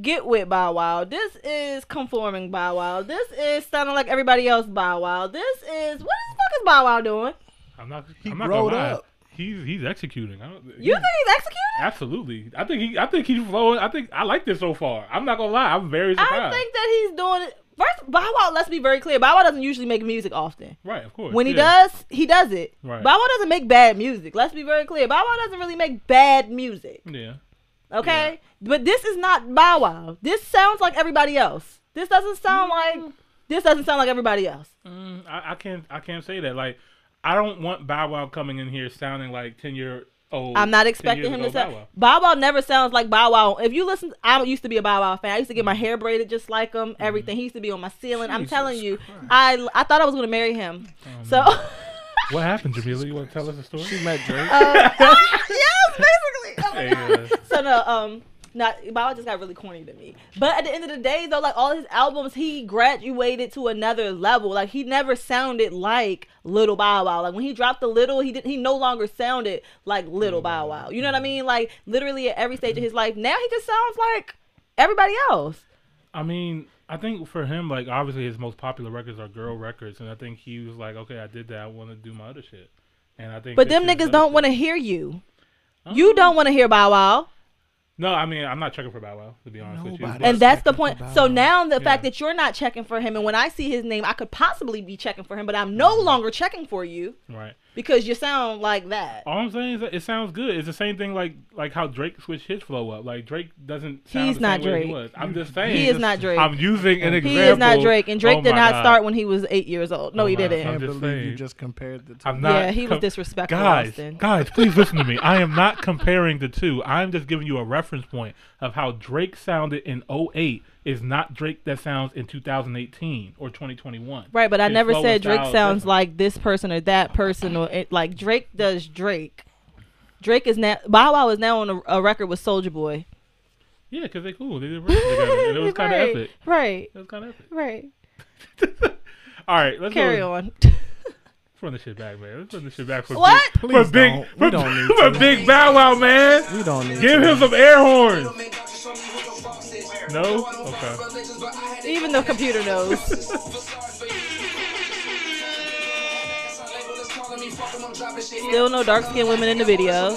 get with Bow Wow. This is conforming Bow Wow. This is sounding like everybody else Bow Wow. This is what the fuck is Bow Wow doing?
I'm not.
He
I'm not
growed
gonna lie.
up.
He's he's executing. I don't,
You
he's-
think he's executing?
Absolutely. I think he. I think he's flowing. I think I like this so far. I'm not gonna lie. I'm very surprised.
I think that he's doing it. First, Bow Wow. Let's be very clear. Bow Wow doesn't usually make music often.
right. Of course.
When he
yeah.
does, he does it.
Right.
Bow Wow doesn't make bad music. Let's be very clear. Bow Wow doesn't really make bad music.
Yeah.
Okay, but this is not Bow Wow. This sounds like everybody else. This doesn't sound like. This doesn't sound like everybody else.
Mm, I, I can't. I can't say that. Like, I don't want Bow Wow coming in here sounding like ten year old.
I'm not expecting him to
ago
sound.
Bow Wow.
Bow Wow never sounds like Bow Wow. If you listen, I used to be a Bow Wow fan. I used to get my hair braided just like him. Everything. He used to be on my ceiling. I'm telling you, I I thought I was gonna marry him. so.
What happened, Jamila? You want to tell us a story?
She met Drake.
uh, yes, basically. Oh my
Hey,
God. So no, um, not Bow Wow just got really corny to me. But at the end of the day, though, like all his albums, he graduated to another level. Like he never sounded like Little Bow Wow. Like when he dropped the Little, he did he no longer sounded like Little Bow Wow. You know what I mean? Like literally at every stage of his life, now he just sounds like everybody else.
I mean, I think for him, like obviously his most popular records are girl records, and I think he was like, okay, I did that. I want to do my other shit. And I think.
But them niggas don't want to hear you. You oh. don't want to hear Bow Wow.
No, I mean, I'm not checking for Bow Wow to be honest with you.
And that's the point. So
Wow.
now the fact that you're not checking for him, and when I see his name, I could possibly be checking for him, but I'm no longer checking for you.
right.
Because you sound like that.
All I'm saying is that it sounds good. It's the same thing like like how Drake switched his flow up. Like Drake doesn't sound
He's
the
not
same way
Drake.
he was. I'm just saying.
He is not Drake.
I'm using an example.
He is not Drake, and Drake
Oh
did not
God.
start when he was eight years old. No,
Oh
he didn't.
I'm
can't
just
believe you just compared the two.
I'm not.
Yeah, he was disrespectful,
Guys,
Austin.
guys, please listen to me. I am not comparing the two. I'm just giving you a reference point of how Drake sounded in 08 is not Drake that sounds in 2018 or 2021.
Right, but I
His
never said Drake sounds
different.
like this person or that person or it, like Drake does Drake. Drake is now Bow Wow is now on a, a record with Soulja Boy.
Yeah, because they cool. They did records together. And it was kind of
right,
epic.
Right,
It was kind of epic.
right.
All right, let's
Carry
go.
on.
Run this shit back, man. Let's run this shit back for
What?
Big,
Please
for big,
don't.
for,
We don't need
for
to.
big Bow Wow, man.
We don't need
Give
to.
him some air horns. No? Okay.
Even the computer knows. Still no dark skinned women in the video.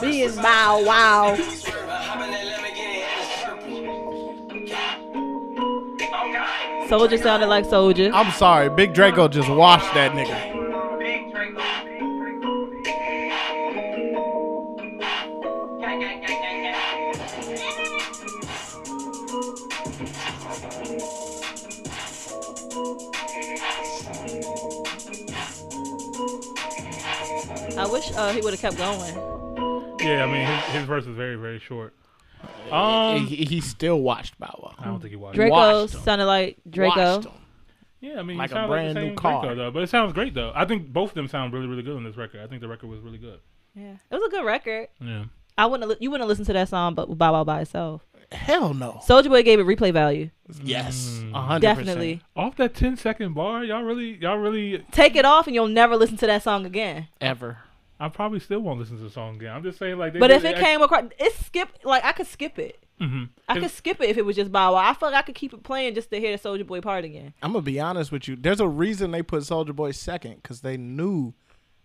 He is bow wow. Soulja sounded like Soulja.
I'm sorry, Big Draco just washed that nigga.
Wish uh, he would have kept going.
Yeah, I mean, his, his verse is very, very short. Um,
he, he still watched Bow Wow.
I don't think he watched.
Draco
Washed him.
sounded like Draco.
Washed him.
Yeah, I mean,
Like a brand
like
new
same
car.
Draco, though. But it sounds great though. I think both of them sound really, really good on this record. I think the record was really good.
Yeah, it was a good record.
Yeah.
I wouldn't. Li- you wouldn't listen to that song, but Bow Wow by itself.
Hell no.
Soulja Boy gave it replay value.
Yes,
Mm.
a hundred
Definitely.
Off that 10 second bar, y'all really, y'all really.
Take it off, and you'll never listen to that song again.
ever.
I probably still won't listen to the song again. I'm just saying, like, they
But
did
if it came across, it's skip. Like I could skip it.
hmm
I could skip it if it was just Bow Wow. I feel like I could keep it playing just to hear the Soulja Boy part again.
I'm gonna be honest with you. There's a reason they put Soulja Boy second because they knew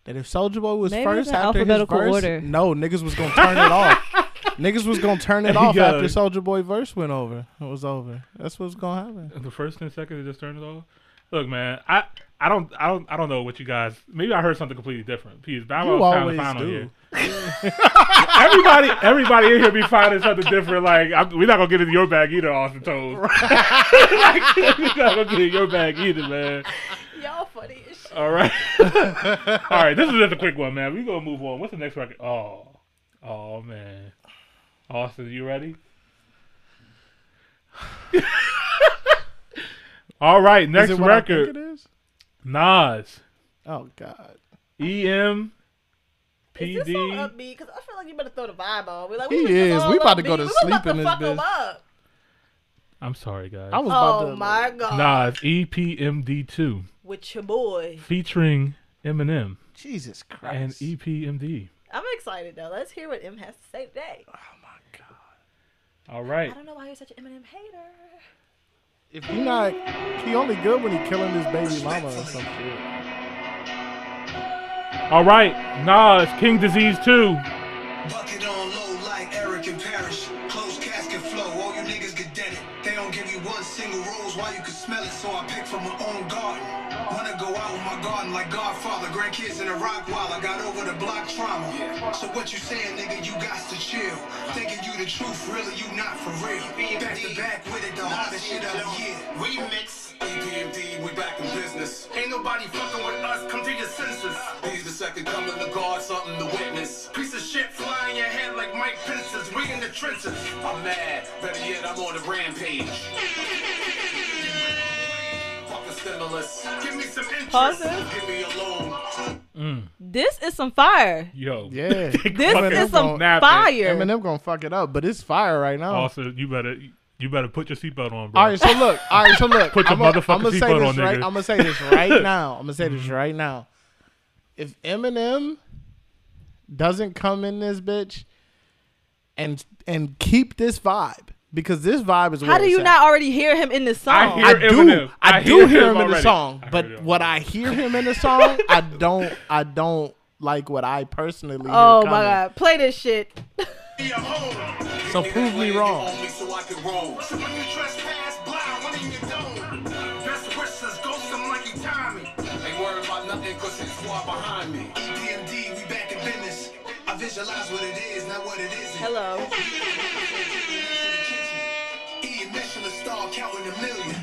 that if Soulja Boy was
Maybe
first
it's in
after his
alphabetical
verse,
order.
no niggas was gonna turn it off. Niggas was gonna turn it off after Soulja Boy verse went over. It was over. That's what's gonna happen.
The first and second, they just turned it off. Look, man, I. I don't, I don't, I don't know what you guys. Maybe I heard something completely different. Please, Bow
You
Wow's
always
kind of
do.
here. everybody, everybody in here be finding something different. Like I'm, we're not gonna get into your bag either, Austin Toes. like, we're not gonna get in your bag either, man.
Y'all funny as shit.
All right, all right. This is just a quick one, man. We gonna move on. What's the next record? Oh, oh man, Austin, you ready? All right, next
is it what I think
record,
it is?
Nas,
Oh God.
EM,
Is this song upbeat? Because I feel like you better throw the vibe on. We like,
He
we make this
is.
all
We about to go
upbeat.
to
We
sleep
about to
in this bitch.
up.
I'm sorry, guys.
I was about
Oh
to.
my god.
Nas E EPMD2
With your boy.
featuring Eminem
Jesus
and
Christ.
E EPMD.
I'm excited though. Let's hear what M has to say today. Oh my God.
All right.
I don't know why you're such an Eminem hater.
If he not, he only good when he killing his baby mama or some shit.
All right. Nas, King Disease 2.
Bucket on low like Eric and Parrish. Close casket flow, all you niggas get dead. They don't give you one single rose while you can smell it, so I pick from my own garden. Wanna go out with my garden like Godfather. Grandkids in a rock while I got over the block trauma. So what you saying, nigga, you got to chill. Thinking you the truth, really you not for real. Back to back with it, the hardest shit of the year.
Remix. EPMD, we back in business. Ain't nobody fucking with us, come to your senses. These the second coming to guard, something to witness. Piece of shit flying your head like Mike Pence's. We in the trenches. I'm mad, better yet, I'm on a rampage. Fuck a stimulus. Give me some interest.
Pause it.
Give me a loan. Mm.
This is some fire.
Yo.
Yeah.
This
Eminem
is some
gonna-
fire.
Eminem gonna fuck it up, but it's fire right now.
Also, you better. You better put your seatbelt on, bro.
All right, so look. All right, so look.
Put your
I'm gonna
motherfucking seatbelt on,
right.
nigga.
I'm gonna say this right now. I'm gonna say this right now. If Eminem doesn't come in this bitch and and keep this vibe because this vibe is
How do you
at.
not already hear him in the song?
I hear
I do. I,
I
do
hear
hear
him
him in the song, but
him
what I hear him in the song, I don't. I don't like what I personally. hear
oh my god, play this shit.
So prove me wrong.
So I can roll. So when you trespass, blind, one in your dome. Best ghost him like Tommy. Ain't worried about nothing, cause his squad behind me.
EPMD, we back in business. I visualize what it is, not what it isn't.
Hello.
Counting a million.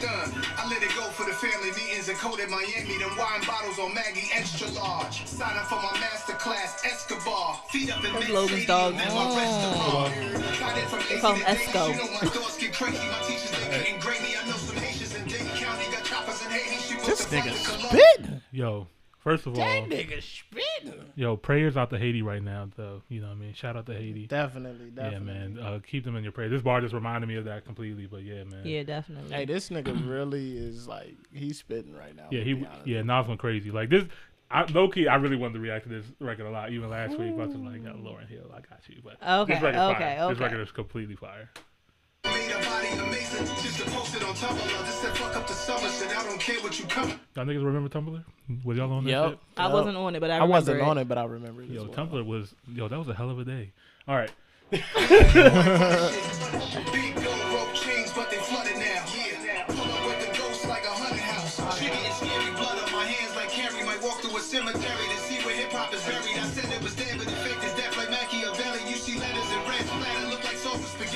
Done. I let it go for the family meetings in Code in Miami. Them wine bottles on Maggie extra large. Sign up for my master class Escobar. Feet up in
That's
mid
Logan's dog. Oh.
They call
him Esco.
You know my thoughts get crazy. My teachers they couldn't. I know some Haitians in Dade County got choppers in Haiti. She wants
This nigga
the
Yo, first of all,
nigga spitting.
yo, prayers out to Haiti right now, though. You know what I mean? Shout out to Haiti.
Definitely, definitely.
Yeah, man. Uh, keep them in your prayers. This bar just reminded me of that completely, but yeah, man.
Yeah, definitely.
Hey, this nigga really is like he's spitting right now.
Yeah, he
be honest.
yeah, Nas went crazy. Like this, I, low key, I really wanted to react to this record a lot, even last week. But I was like, oh, Lauryn Hill, I got you. But
Okay,
this record
okay,
fire. This record is completely fire. Y'all niggas remember Tumblr? Was y'all on that
Yep.
shit?
I wasn't on it, but I,
I
remember
wasn't
it.
on it, but I remember it.
Yo,
as well.
Tumblr was yo, that was a hell of a day. All right,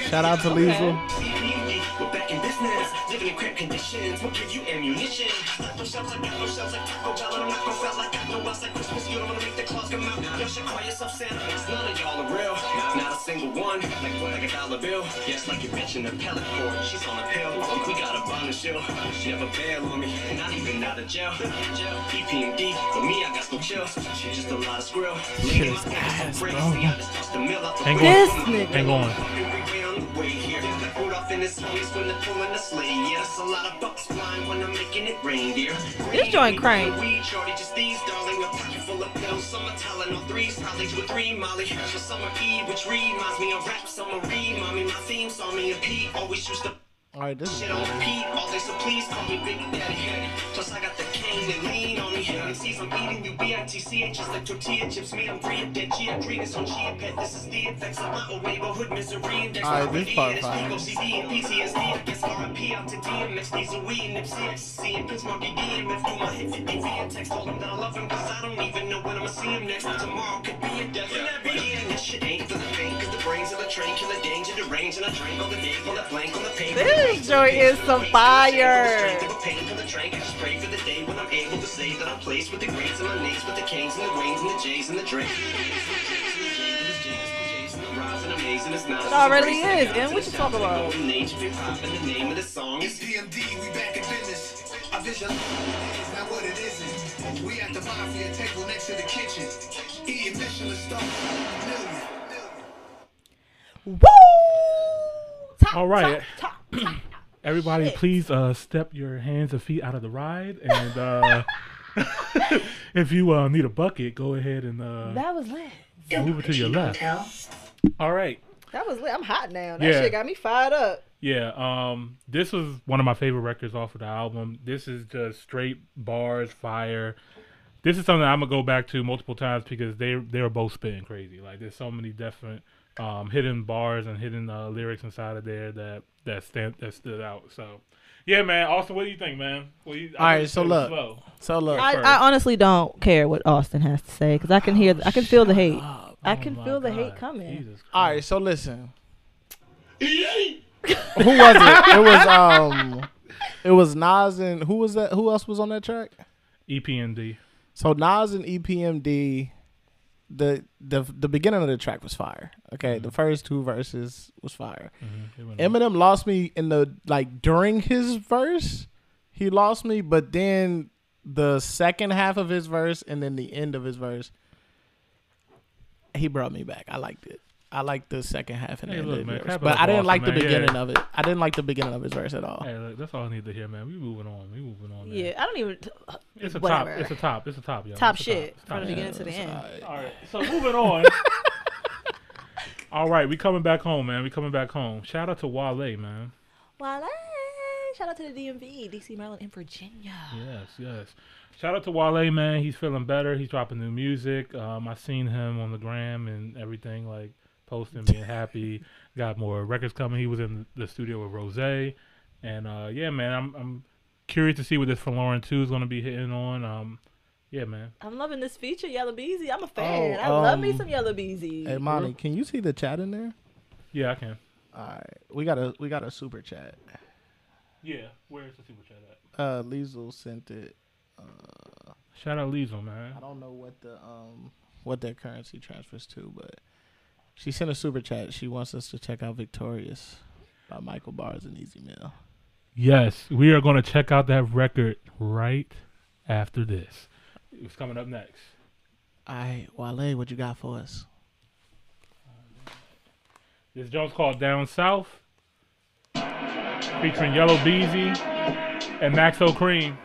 Shout out to Liesel.
We're back in business, living in cramped conditions. We'll give you ammunition. Got no shells like got no shells like Taco Bell, and I'm not gonna fail like got no else like Christmas. You don't wanna make the claws come out. Y'all should call yourself Santa. Cause none of y'all are real. Not a single one. Like like a dollar bill. Yes, like your bitch in the pellet court. She's on a pill. We got a bond to show. She never bail on me. Not even out of jail. Jail. EPMD. For me, I got no chills. Just a lot of skrill. Laying my hands on bricks. See, I just tossed the mill out the
Hang
way.
on.
This nigga.
hang on.
This joint crank.
Shorty just these, darling. A pocket full of pills. Summer Tylenol three, college with three Molly. For summer Eve, reminds me of rap. Summer read, mommy. My theme saw me and Pete always used to
All right, this
shit on repeat. All day, so please call me Big Daddy. Plus I got the cane and lean on me. And sees I'm eating you B-I-T-C-H just like tortilla chips. Me, I'm free of dead Gia Greenness on Chia Pet. This is the effects of my old neighborhood misery. Index on
this
RD,
part
and it's
fine.
Pico CD and PTSD. I guess RIP out to DMX. These are we and Nipsey Ecstasy and Prince Marky DMF. Do my hit 50 via text. Told him that I love him cause I don't even know when I'ma see him next. Tomorrow could be a death. And that be yeah, and this shit ain't for the faint. Cause the brains of the train kill the danger, the range, and I drink all the day. Pull that blank on the paper.
This joint is some fire.
It
already is, and what you talk about?
The name of the song is
we back in business. I visualize what not what it isn't. We at the mafia table next to the kitchen. Michelin star, million.
Woo!
All right. Everybody,
Shit.
please uh, step your hands and feet out of the ride, and uh, if you uh, need a bucket, go ahead and uh,
That was lit.
move it to your left. All right.
That was lit. I'm hot now. That
Yeah.
shit got me fired up.
Yeah, um, this was one of my favorite records off of the album. This is just straight bars, fire. This is something I'm gonna go back to multiple times because they they were both spitting crazy. Like there's so many different um, hidden bars and hidden uh, lyrics inside of there that that stand that stood out. So, yeah, man. Austin, what do you think, man? What you, I
All
know
right, so
said
look.
slow.
so look.
I. I honestly don't care what Austin has to say because I can hear, I can feel the hate. I
Oh
can
my
feel the hate coming.
Jesus
All so listen. who was it? It was um, it was Nas and who was that? Who else was on that track?
EPMD.
So Nas and EPMD, the the the beginning of the track was fire. Okay, the first two verses was fire.
Mhm, went-
Eminem lost me in the like during his verse, he lost me, but then the second half of his verse and then the end of his verse, he brought me back. I liked it. I like the second half and
Hey, look,
of
man,
verse,
it
but I didn't
for
like the
man.
beginning
Yeah.
of it. I didn't like the beginning of his verse at all.
Hey, look, that's all I need to hear, man. We moving on. We moving on. Man.
Yeah, I don't even.
It's a
whatever.
top. It's a top. It's a top, yo.
Top
It's a
shit
It's a
from the
top
beginning to the end.
All right. So moving on. All right, we coming back home, man. We coming back home. Shout out to Wale, man.
Wale. Shout out to the DMV, DC, Maryland, and Virginia.
Yes, yes. Shout out to Wale, man. He's feeling better. He's dropping new music. Um, I seen him on the gram and everything, like posting, being happy. Got more records coming. He was in the studio with Rose, and uh, yeah, man. I'm I'm curious to see what this Folarin Two is gonna be hitting on. Um, yeah, man.
I'm loving this feature, Yella Beezy. I'm a fan.
Oh,
I love me
um,
some Yella Beezy.
Hey, Monty, can you see the chat in there?
Yeah, I can.
All right, we got a we got a super chat.
Yeah, where's the super chat at?
Uh, Liesel sent it.
Shout out Liesel, man.
I don't know what the um what their currency transfers to, but she sent a super chat. She wants us to check out "Victorious" by Michael Bars and Easy Mill.
Yes, we are gonna check out that record right after this. It's coming up next.
All right, Wale, what you got for us?
This joint's called Down South, featuring Yella Beezy and Maxo Kream.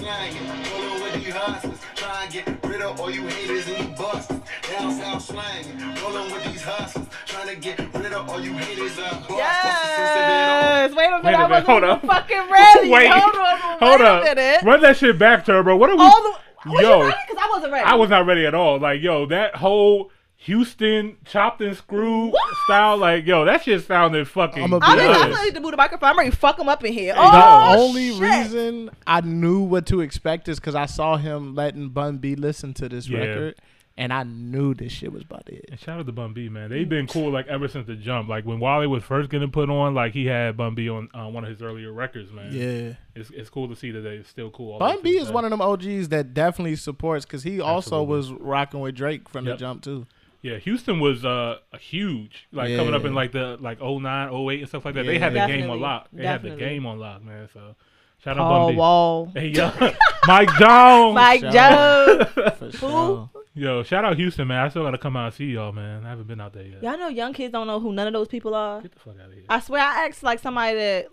Down south slanging, with these hustlers. Try and get rid of all you haters and you busters. Down south slanging, rolling with these hustlers. Trying to get rid of all you haters and busters.
Yes. Wait a minute.
Wait a
I
minute,
wasn't
hold up.
fucking ready.
Wait,
hold on.
Hold
wait
up.
A minute.
Run that shit back, Turbo. What are we?
All the. Was
Yo.
Because I wasn't ready.
I was not ready at all. Like, yo, that whole Houston chopped and screwed
What?
style, like, yo, that shit sounded fucking
I'ma be
I'm
good.
ready, I'm ready to move the microphone. I'm ready to fuck him up in here. Oh,
the only
shit.
reason I knew what to expect is because I saw him letting Bun B listen to this
Yeah.
record, and I knew this shit was about to hit.
And shout out to Bun B, man. They've been cool like ever since the jump. Like when Wally was first getting put on, like he had Bun B on uh, one of his earlier records, man.
Yeah,
It's it's cool to see that they're still cool.
Bun B is
to
one of them OGs that definitely supports because he also was rocking with Drake from
Yep.
the jump too.
Yeah, Houston was uh a huge like coming up in like the like 09, 08 and stuff like that. They had the
Yeah.
game on lock. They had the game on lock, man. So shout out
Paul
Bun B.
Wall.
Hey yo, Mike Jones.
Mike
Sure.
Jones.
For sure.
Yo, shout out Houston, man. I still gotta come out and see y'all, man. I haven't been out there yet.
Y'all know young kids don't know who none of those people are.
Get the fuck out of here.
I swear, I asked like somebody that,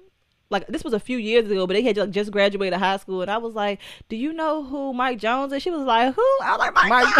like this was a few years ago, but they had just, just graduated high school, and I was like, "Do you know who Mike Jones is?" She was like, "Who?" I was like, "Mike."
Mike-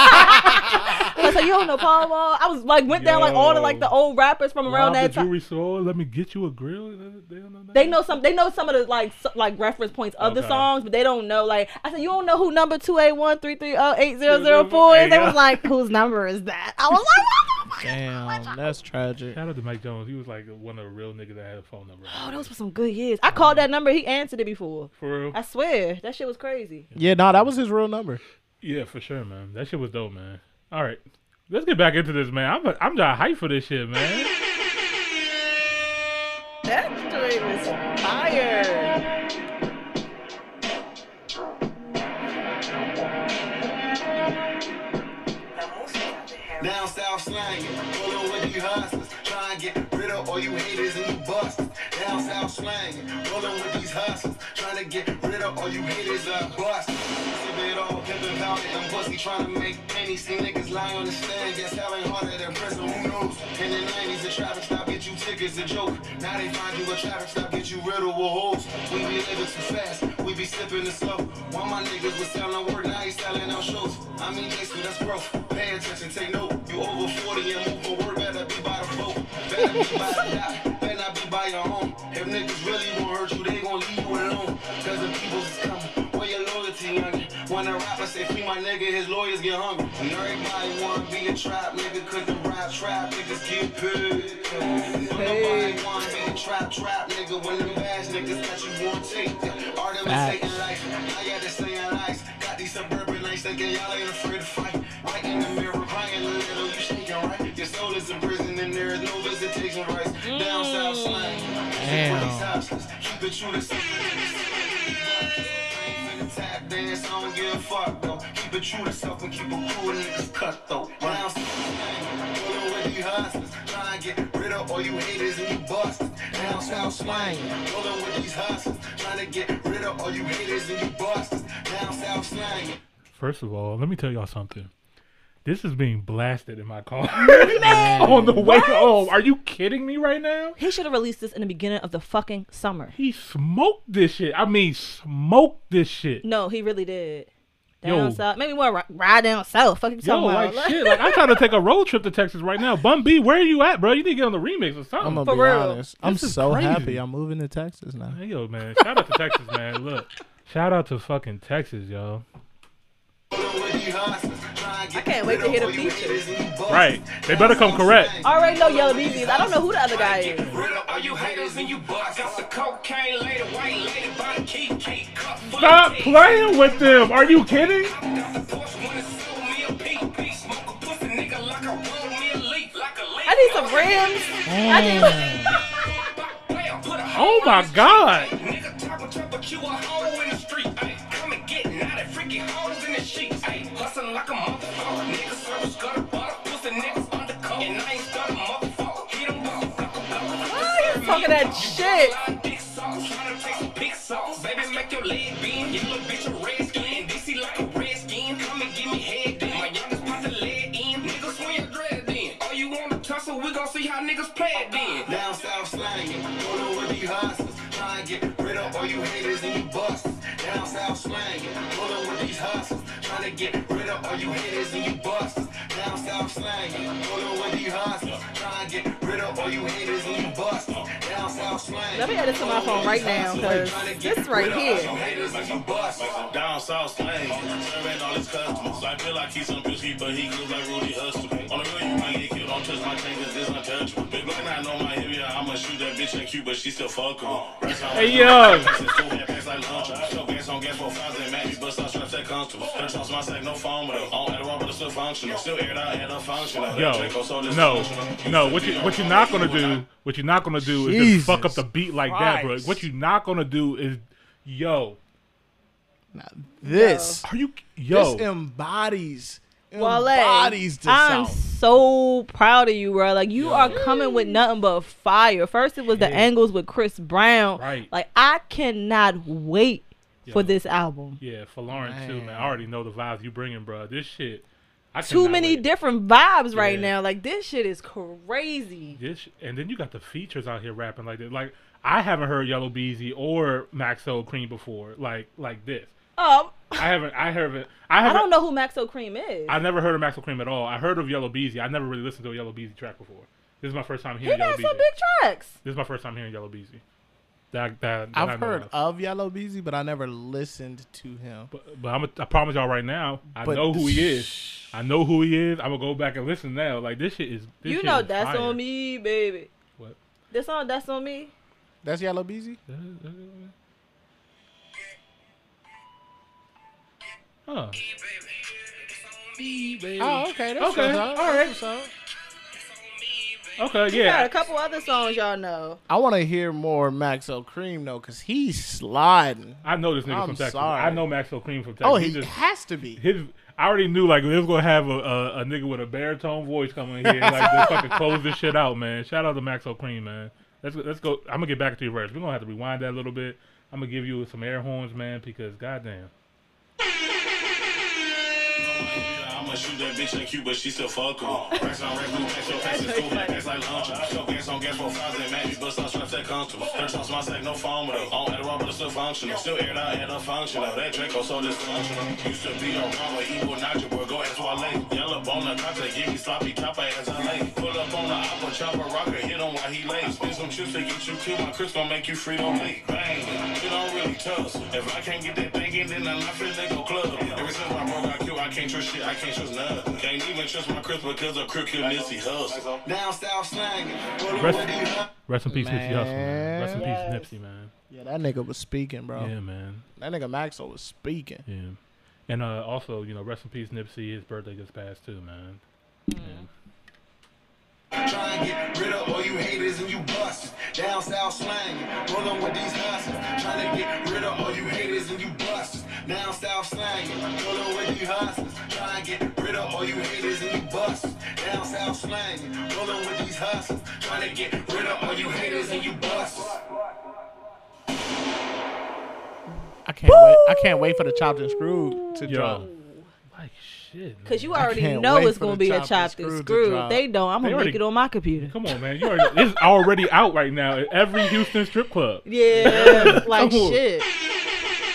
I was like, "You don't know Paul Wall?" I was like, went down like all the like the old rappers from around
Rob the
that time.
jewelry store. Let me get you a grill. They don't know that?
They know some. They know some of the like s- like reference points of the songs, but they don't know like. I said, "You don't know who number two eight one three three zero eight zero zero four is?" They was oh like, "Whose number is that?" I was like,
Damn, that's tragic.
Shout out to Mike Jones. He was like one of the real niggas that had a phone number.
"Oh, those were some good years." I called that number. He answered it before.
For real?
I swear, that shit was crazy.
Yeah, no, that was his real number.
Yeah, for sure, man. That shit was dope, man. All right, let's get back into this, man. I'm I'm just hyped for this shit, man.
That story was fire.
Slanging, rolling with these hustlers. Try and get rid of all you haters and you busters. Down south slanging, rolling with these hustlers. Trying to get rid of all you haters and busters. Sip it all, pimpin' powder and pussy. Trying to make pennies. See niggas lying on the stand. Guess hell ain't harder than prison. Who knows? In the 90s, the traffic stop get you tickets a joke. Now they find you a traffic stop get you rid of hoes. We be living too fast. We be sipping the slow. One my niggas was selling work, now he selling out shows. I mean, so that's growth. Pay attention, take note. You over 40 and move for work, better be by the boat. Better be by the yacht, my nigga, his lawyers get hungry. And everybody wanna be a trap nigga, cause the rap trap niggas get paid. Nobody wanna be a trap trap nigga when them bad niggas that you won't take. Art imitating life, I got this thing in ice. Got these suburban nights thinking y'all ain't afraid to fight. Right in the mirror, crying a little, you shaking right. Your soul is in prison and there is no visitation rights. Down south mm. slang,
Damn.
Keep it true to Tap dance, I don't give a fuck though. Keep it true to self and keep it cool, niggas cut though. Down south, rolling with these hustlers, trying to get rid of all you haters and you busters. Down south slang, rolling with these hustlers, trying to get rid of all you haters and you busters. Down south slang.
First of all, let me tell y'all something. This is being blasted in my car on the way home. Are you kidding me right now?
He should have released this in the beginning of the fucking summer.
He smoked this shit. I mean, smoked this shit.
No, he really did. Down
Yo.
south. Maybe want to ride down south. Fucking
Yo, like shit. Like I'm trying to take a road trip to Texas right now. Bun B, where are you at, bro? You need to get on the remix or
I'm
something.
gonna
For
be
real.
honest. I'm
This is
so
crazy.
happy I'm moving to Texas now.
Hey, yo, man. Shout out to Texas, man. Look, shout out to fucking Texas, yo.
I
can't wait to hear the features.
Right. They better come correct.
I already know Yella Beezy. I don't know who the other guy is.
All you haters and you bucks got the cocaine lady, white lady by the key, key, cup full
Stop playing with them. Are you kidding?
Got the Porsche when it sold me a peep, peep. Smoke a pussy nigga like I rolled me a leaf, like a leaf.
I need some rims. I need.
Bam, put a
Oh my god.
Nigga talk a talk, but a hoe the street. Ay, come and get naughty, freaky hoes in the sheets. Ay, hustling like a motherfucker. Nigga service gutter, butter, pussy niggas undercover. And I ain't stutter, motherfucker. He don't.
Why you talking that shit?
Dick sauce, tryna take some big sauce. Baby, make your leg bend. Yellow bitch a red skin. DC like a red skin. Come and give me head then. My youngest put the lead in. Niggas swing your dread then. Oh, you wanna tussle? We gon' see how niggas play it then.
Down south slanging, rolling with these hustlers. Try and get rid of all you haters and you busters. Down south slanging, rolling with these hustlers. Trying to get rid of all you haters and you busters. South slanging, rolling with these hustlers. Try and get rid of all you haters and you busters. Down south slanging.
Let me add this to my phone right now, cause this right here.
Haters and you busters.
Down south slang, serving all his customers. I feel like he's some biscuit, but he good like Rudy Hustle. On the real, you might get killed. Don't touch my fingers, it's untouchable. Big Glock, I know my area. I'ma shoot that bitch in cute, but she still fuckable.
Hey, yo.
Show gas on gas for fives and Mac, bust out straps that comfortable. Her toss my sack, no phone with her. On Adderall, but it's still functional. Still aired out and unfunctional.
Yo,
Draco, so this
no, no. What you what you're not gonna do? What you're not gonna do is just fuck up the beat like that, bro.
Christ.
What you're not gonna do is, yo,
This,
are you, yo,
this embodies,
Wale,
embodies the
I'm
South.
so proud of you, bro. Like you are coming with nothing but fire. First, it was the angles with Chris Brown.
Right.
Like I cannot wait for this album.
yeah, Folarin too, man.
Man.
I already know the vibes you bringing, bro. This shit, I
Too many
wait.
different vibes right now. Like this shit is crazy.
This sh- and then you got the features out here rapping like this. Like I haven't heard Yella Beezy or Maxo Kream before, like like this.
Um,
I haven't. I haven't. I
I
haven't.
don't know who Maxo Kream is.
I never heard of Maxo Kream at all. I heard of Yella Beezy. I never really listened to a Yella Beezy track before. This is my first time
he
hearing Yellow
got
Beezy.
some big tracks.
This is my first time hearing Yella Beezy. That that, that I
I've heard
of.
of Yella Beezy, but I never listened to him.
But, but I'm a, I promise y'all right now, I
But
know who he is. I know who he is. I'm gonna go back and listen now. Like this shit is. This
you
shit
know
is
that's
fire.
on me, baby.
What?
This song that's on me.
That's Yella Beezy.
Huh.
Oh, okay. That's
Okay,
what's up.
all right.
That's what's up.
Okay.
He got a couple other songs y'all know.
I want to hear more Maxo Kream though, cause he's sliding.
I know this nigga
I'm
from Texas.
sorry.
I know Maxo Kream from oh, Texas.
Oh,
He
he
just
has to be.
his. I already knew like they was gonna have a, a, a nigga with a baritone voice coming here, and, like they fucking close this shit out, man. Shout out to Maxo Kream, man. Let's go- let's go. I'm gonna get back to your verse. We're gonna have to rewind that a little bit. I'm gonna give you some air horns, man, because goddamn.
I'ma shoot that bitch in cute, but she still fuckable. Racks oh. on racks, racks your face is cool, acts like lunchable. Show gas on gas for fives and Mac, bust out straps that comfortable. Her toss my sack, no phone with her. On but it's still functional. Still aired out and unfunctional. That Draco so dysfunctional. Used to be a Rama, evil nacho, boy, go ask Wale. Yellow bone, the contact, give me sloppy chopper as I lay. Pull up on the apple chopper rocker, hit him while he lays. Spin some chips to get you killed, my Chris gon' make you free don't late. Bang, it don't really tough. If I can't get that thing in, then I'm not finna go club. Ever since my bro got I can't trust shit, I can't trust none. Can't even trust my Chris because of crook kill Nipsey Hussle.
Down south slanging, rolling
Rest,
with these hustlers.
rest in peace, Nipsey Hussle, man. Rest in peace,
Yes.
Nipsey, man.
Yeah, that nigga was speaking, bro.
Yeah, man.
That nigga Maxo was speaking.
Yeah. And uh, also, you know, rest in peace, Nipsey. His birthday just passed too, man. Yeah.
Try and get rid of all you haters and you busters. Down south slanging, rolling with these hustlers. Trying to get rid of all you haters and you busters. Down south slanging, rolling with these hustlers. Trying to get rid of all you haters and you busters. Down south slanging, rolling with these hustlers. Trying to get rid of all you haters and you busters.
I can't wait. I can't wait for the chopped and screwed to
Yo.
drop.
Like shit.
Cause you already
can't
know
wait
it's
for
gonna
the
be a
chopped and
chopped and
screwed to
screwed.
drop.
They don't. I'm
They
gonna
already-
make it on my computer.
Come on, man. You already, it's already out right now at every Houston strip club.
Yeah, like
Come on.
shit.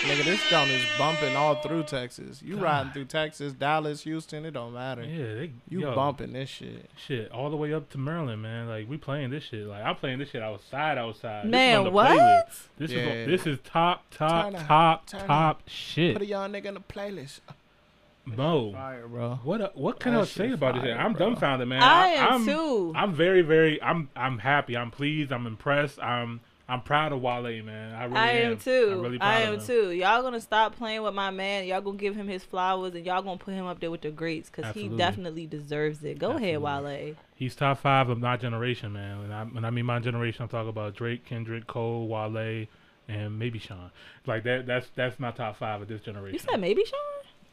Nigga, this joint is bumping all through Texas. You riding through Texas, Dallas, Houston, it don't matter.
Yeah, they
You
yo,
bumping this shit.
shit all the way up to Maryland, man. Like we playing this shit. Like I'm playing this shit outside, outside.
Man,
this is on the
what?
playlist. This
Yeah.
is this is top, top,
Turn up,
top,
turn up.
top shit.
Put a
shit.
young nigga in the playlist.
Mo,
Fire, bro.
what uh, what can
That
I say
shit
about this?
fire,
shit? I'm
bro.
dumbfounded, man.
I am
I'm,
too.
I'm very, very. I'm I'm happy. I'm pleased. I'm impressed. I'm I'm proud of Wale, man. I really
I
am.
am too.
I'm really
I am
of him.
too. Y'all gonna stop playing with my man. Y'all gonna give him his flowers, and y'all gonna put him up there with the greats because he definitely deserves it. Go ahead, Wale.
He's top five of my generation, man. When I when I mean my generation, I'm talking about Drake, Kendrick, Cole, Wale, and maybe Sean. Like that. That's that's my top five of this generation.
You said maybe Sean?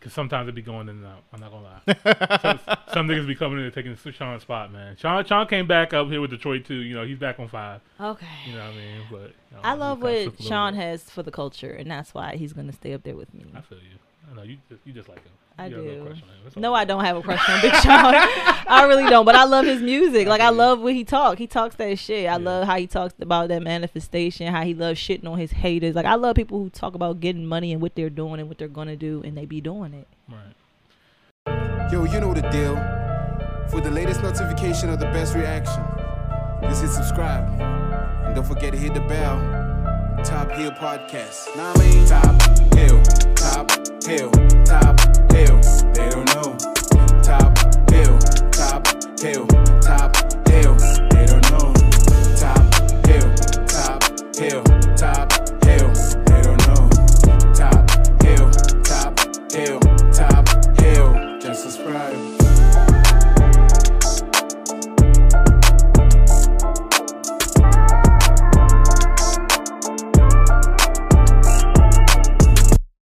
Cause sometimes it be going in and out. I'm not gonna lie. some, some niggas be coming in and taking Sean's spot, man. Sean Sean came back up here with Detroit too. You know he's back on five.
Okay.
You know what I mean? But you know,
I love what Sean has for the culture, and that's why he's gonna stay up there with me.
I feel you. I know you. Just, you just like him.
I
You got a little
do.
crush on him.
No,
good.
I don't have a crush on Big Sean. I really don't, but I love his music. Like I love when he talk. He talks that shit. I
Yeah.
love how he talks about that manifestation. How he loves shitting on his haters. Like I love people who talk about getting money and what they're doing and what they're gonna do, and they be doing it.
Right.
Yo, you know the deal. For the latest notification of the best reaction, just hit subscribe. And don't forget to hit the bell. Top Hill Podcast. Nah, I mean, Top Hill, Top hill, top hill, they don't know. Top hill, top hill, top hill, they don't know. Top hill, top hill, top hill, they don't know. Top hill, top hill, top hill, just subscribe.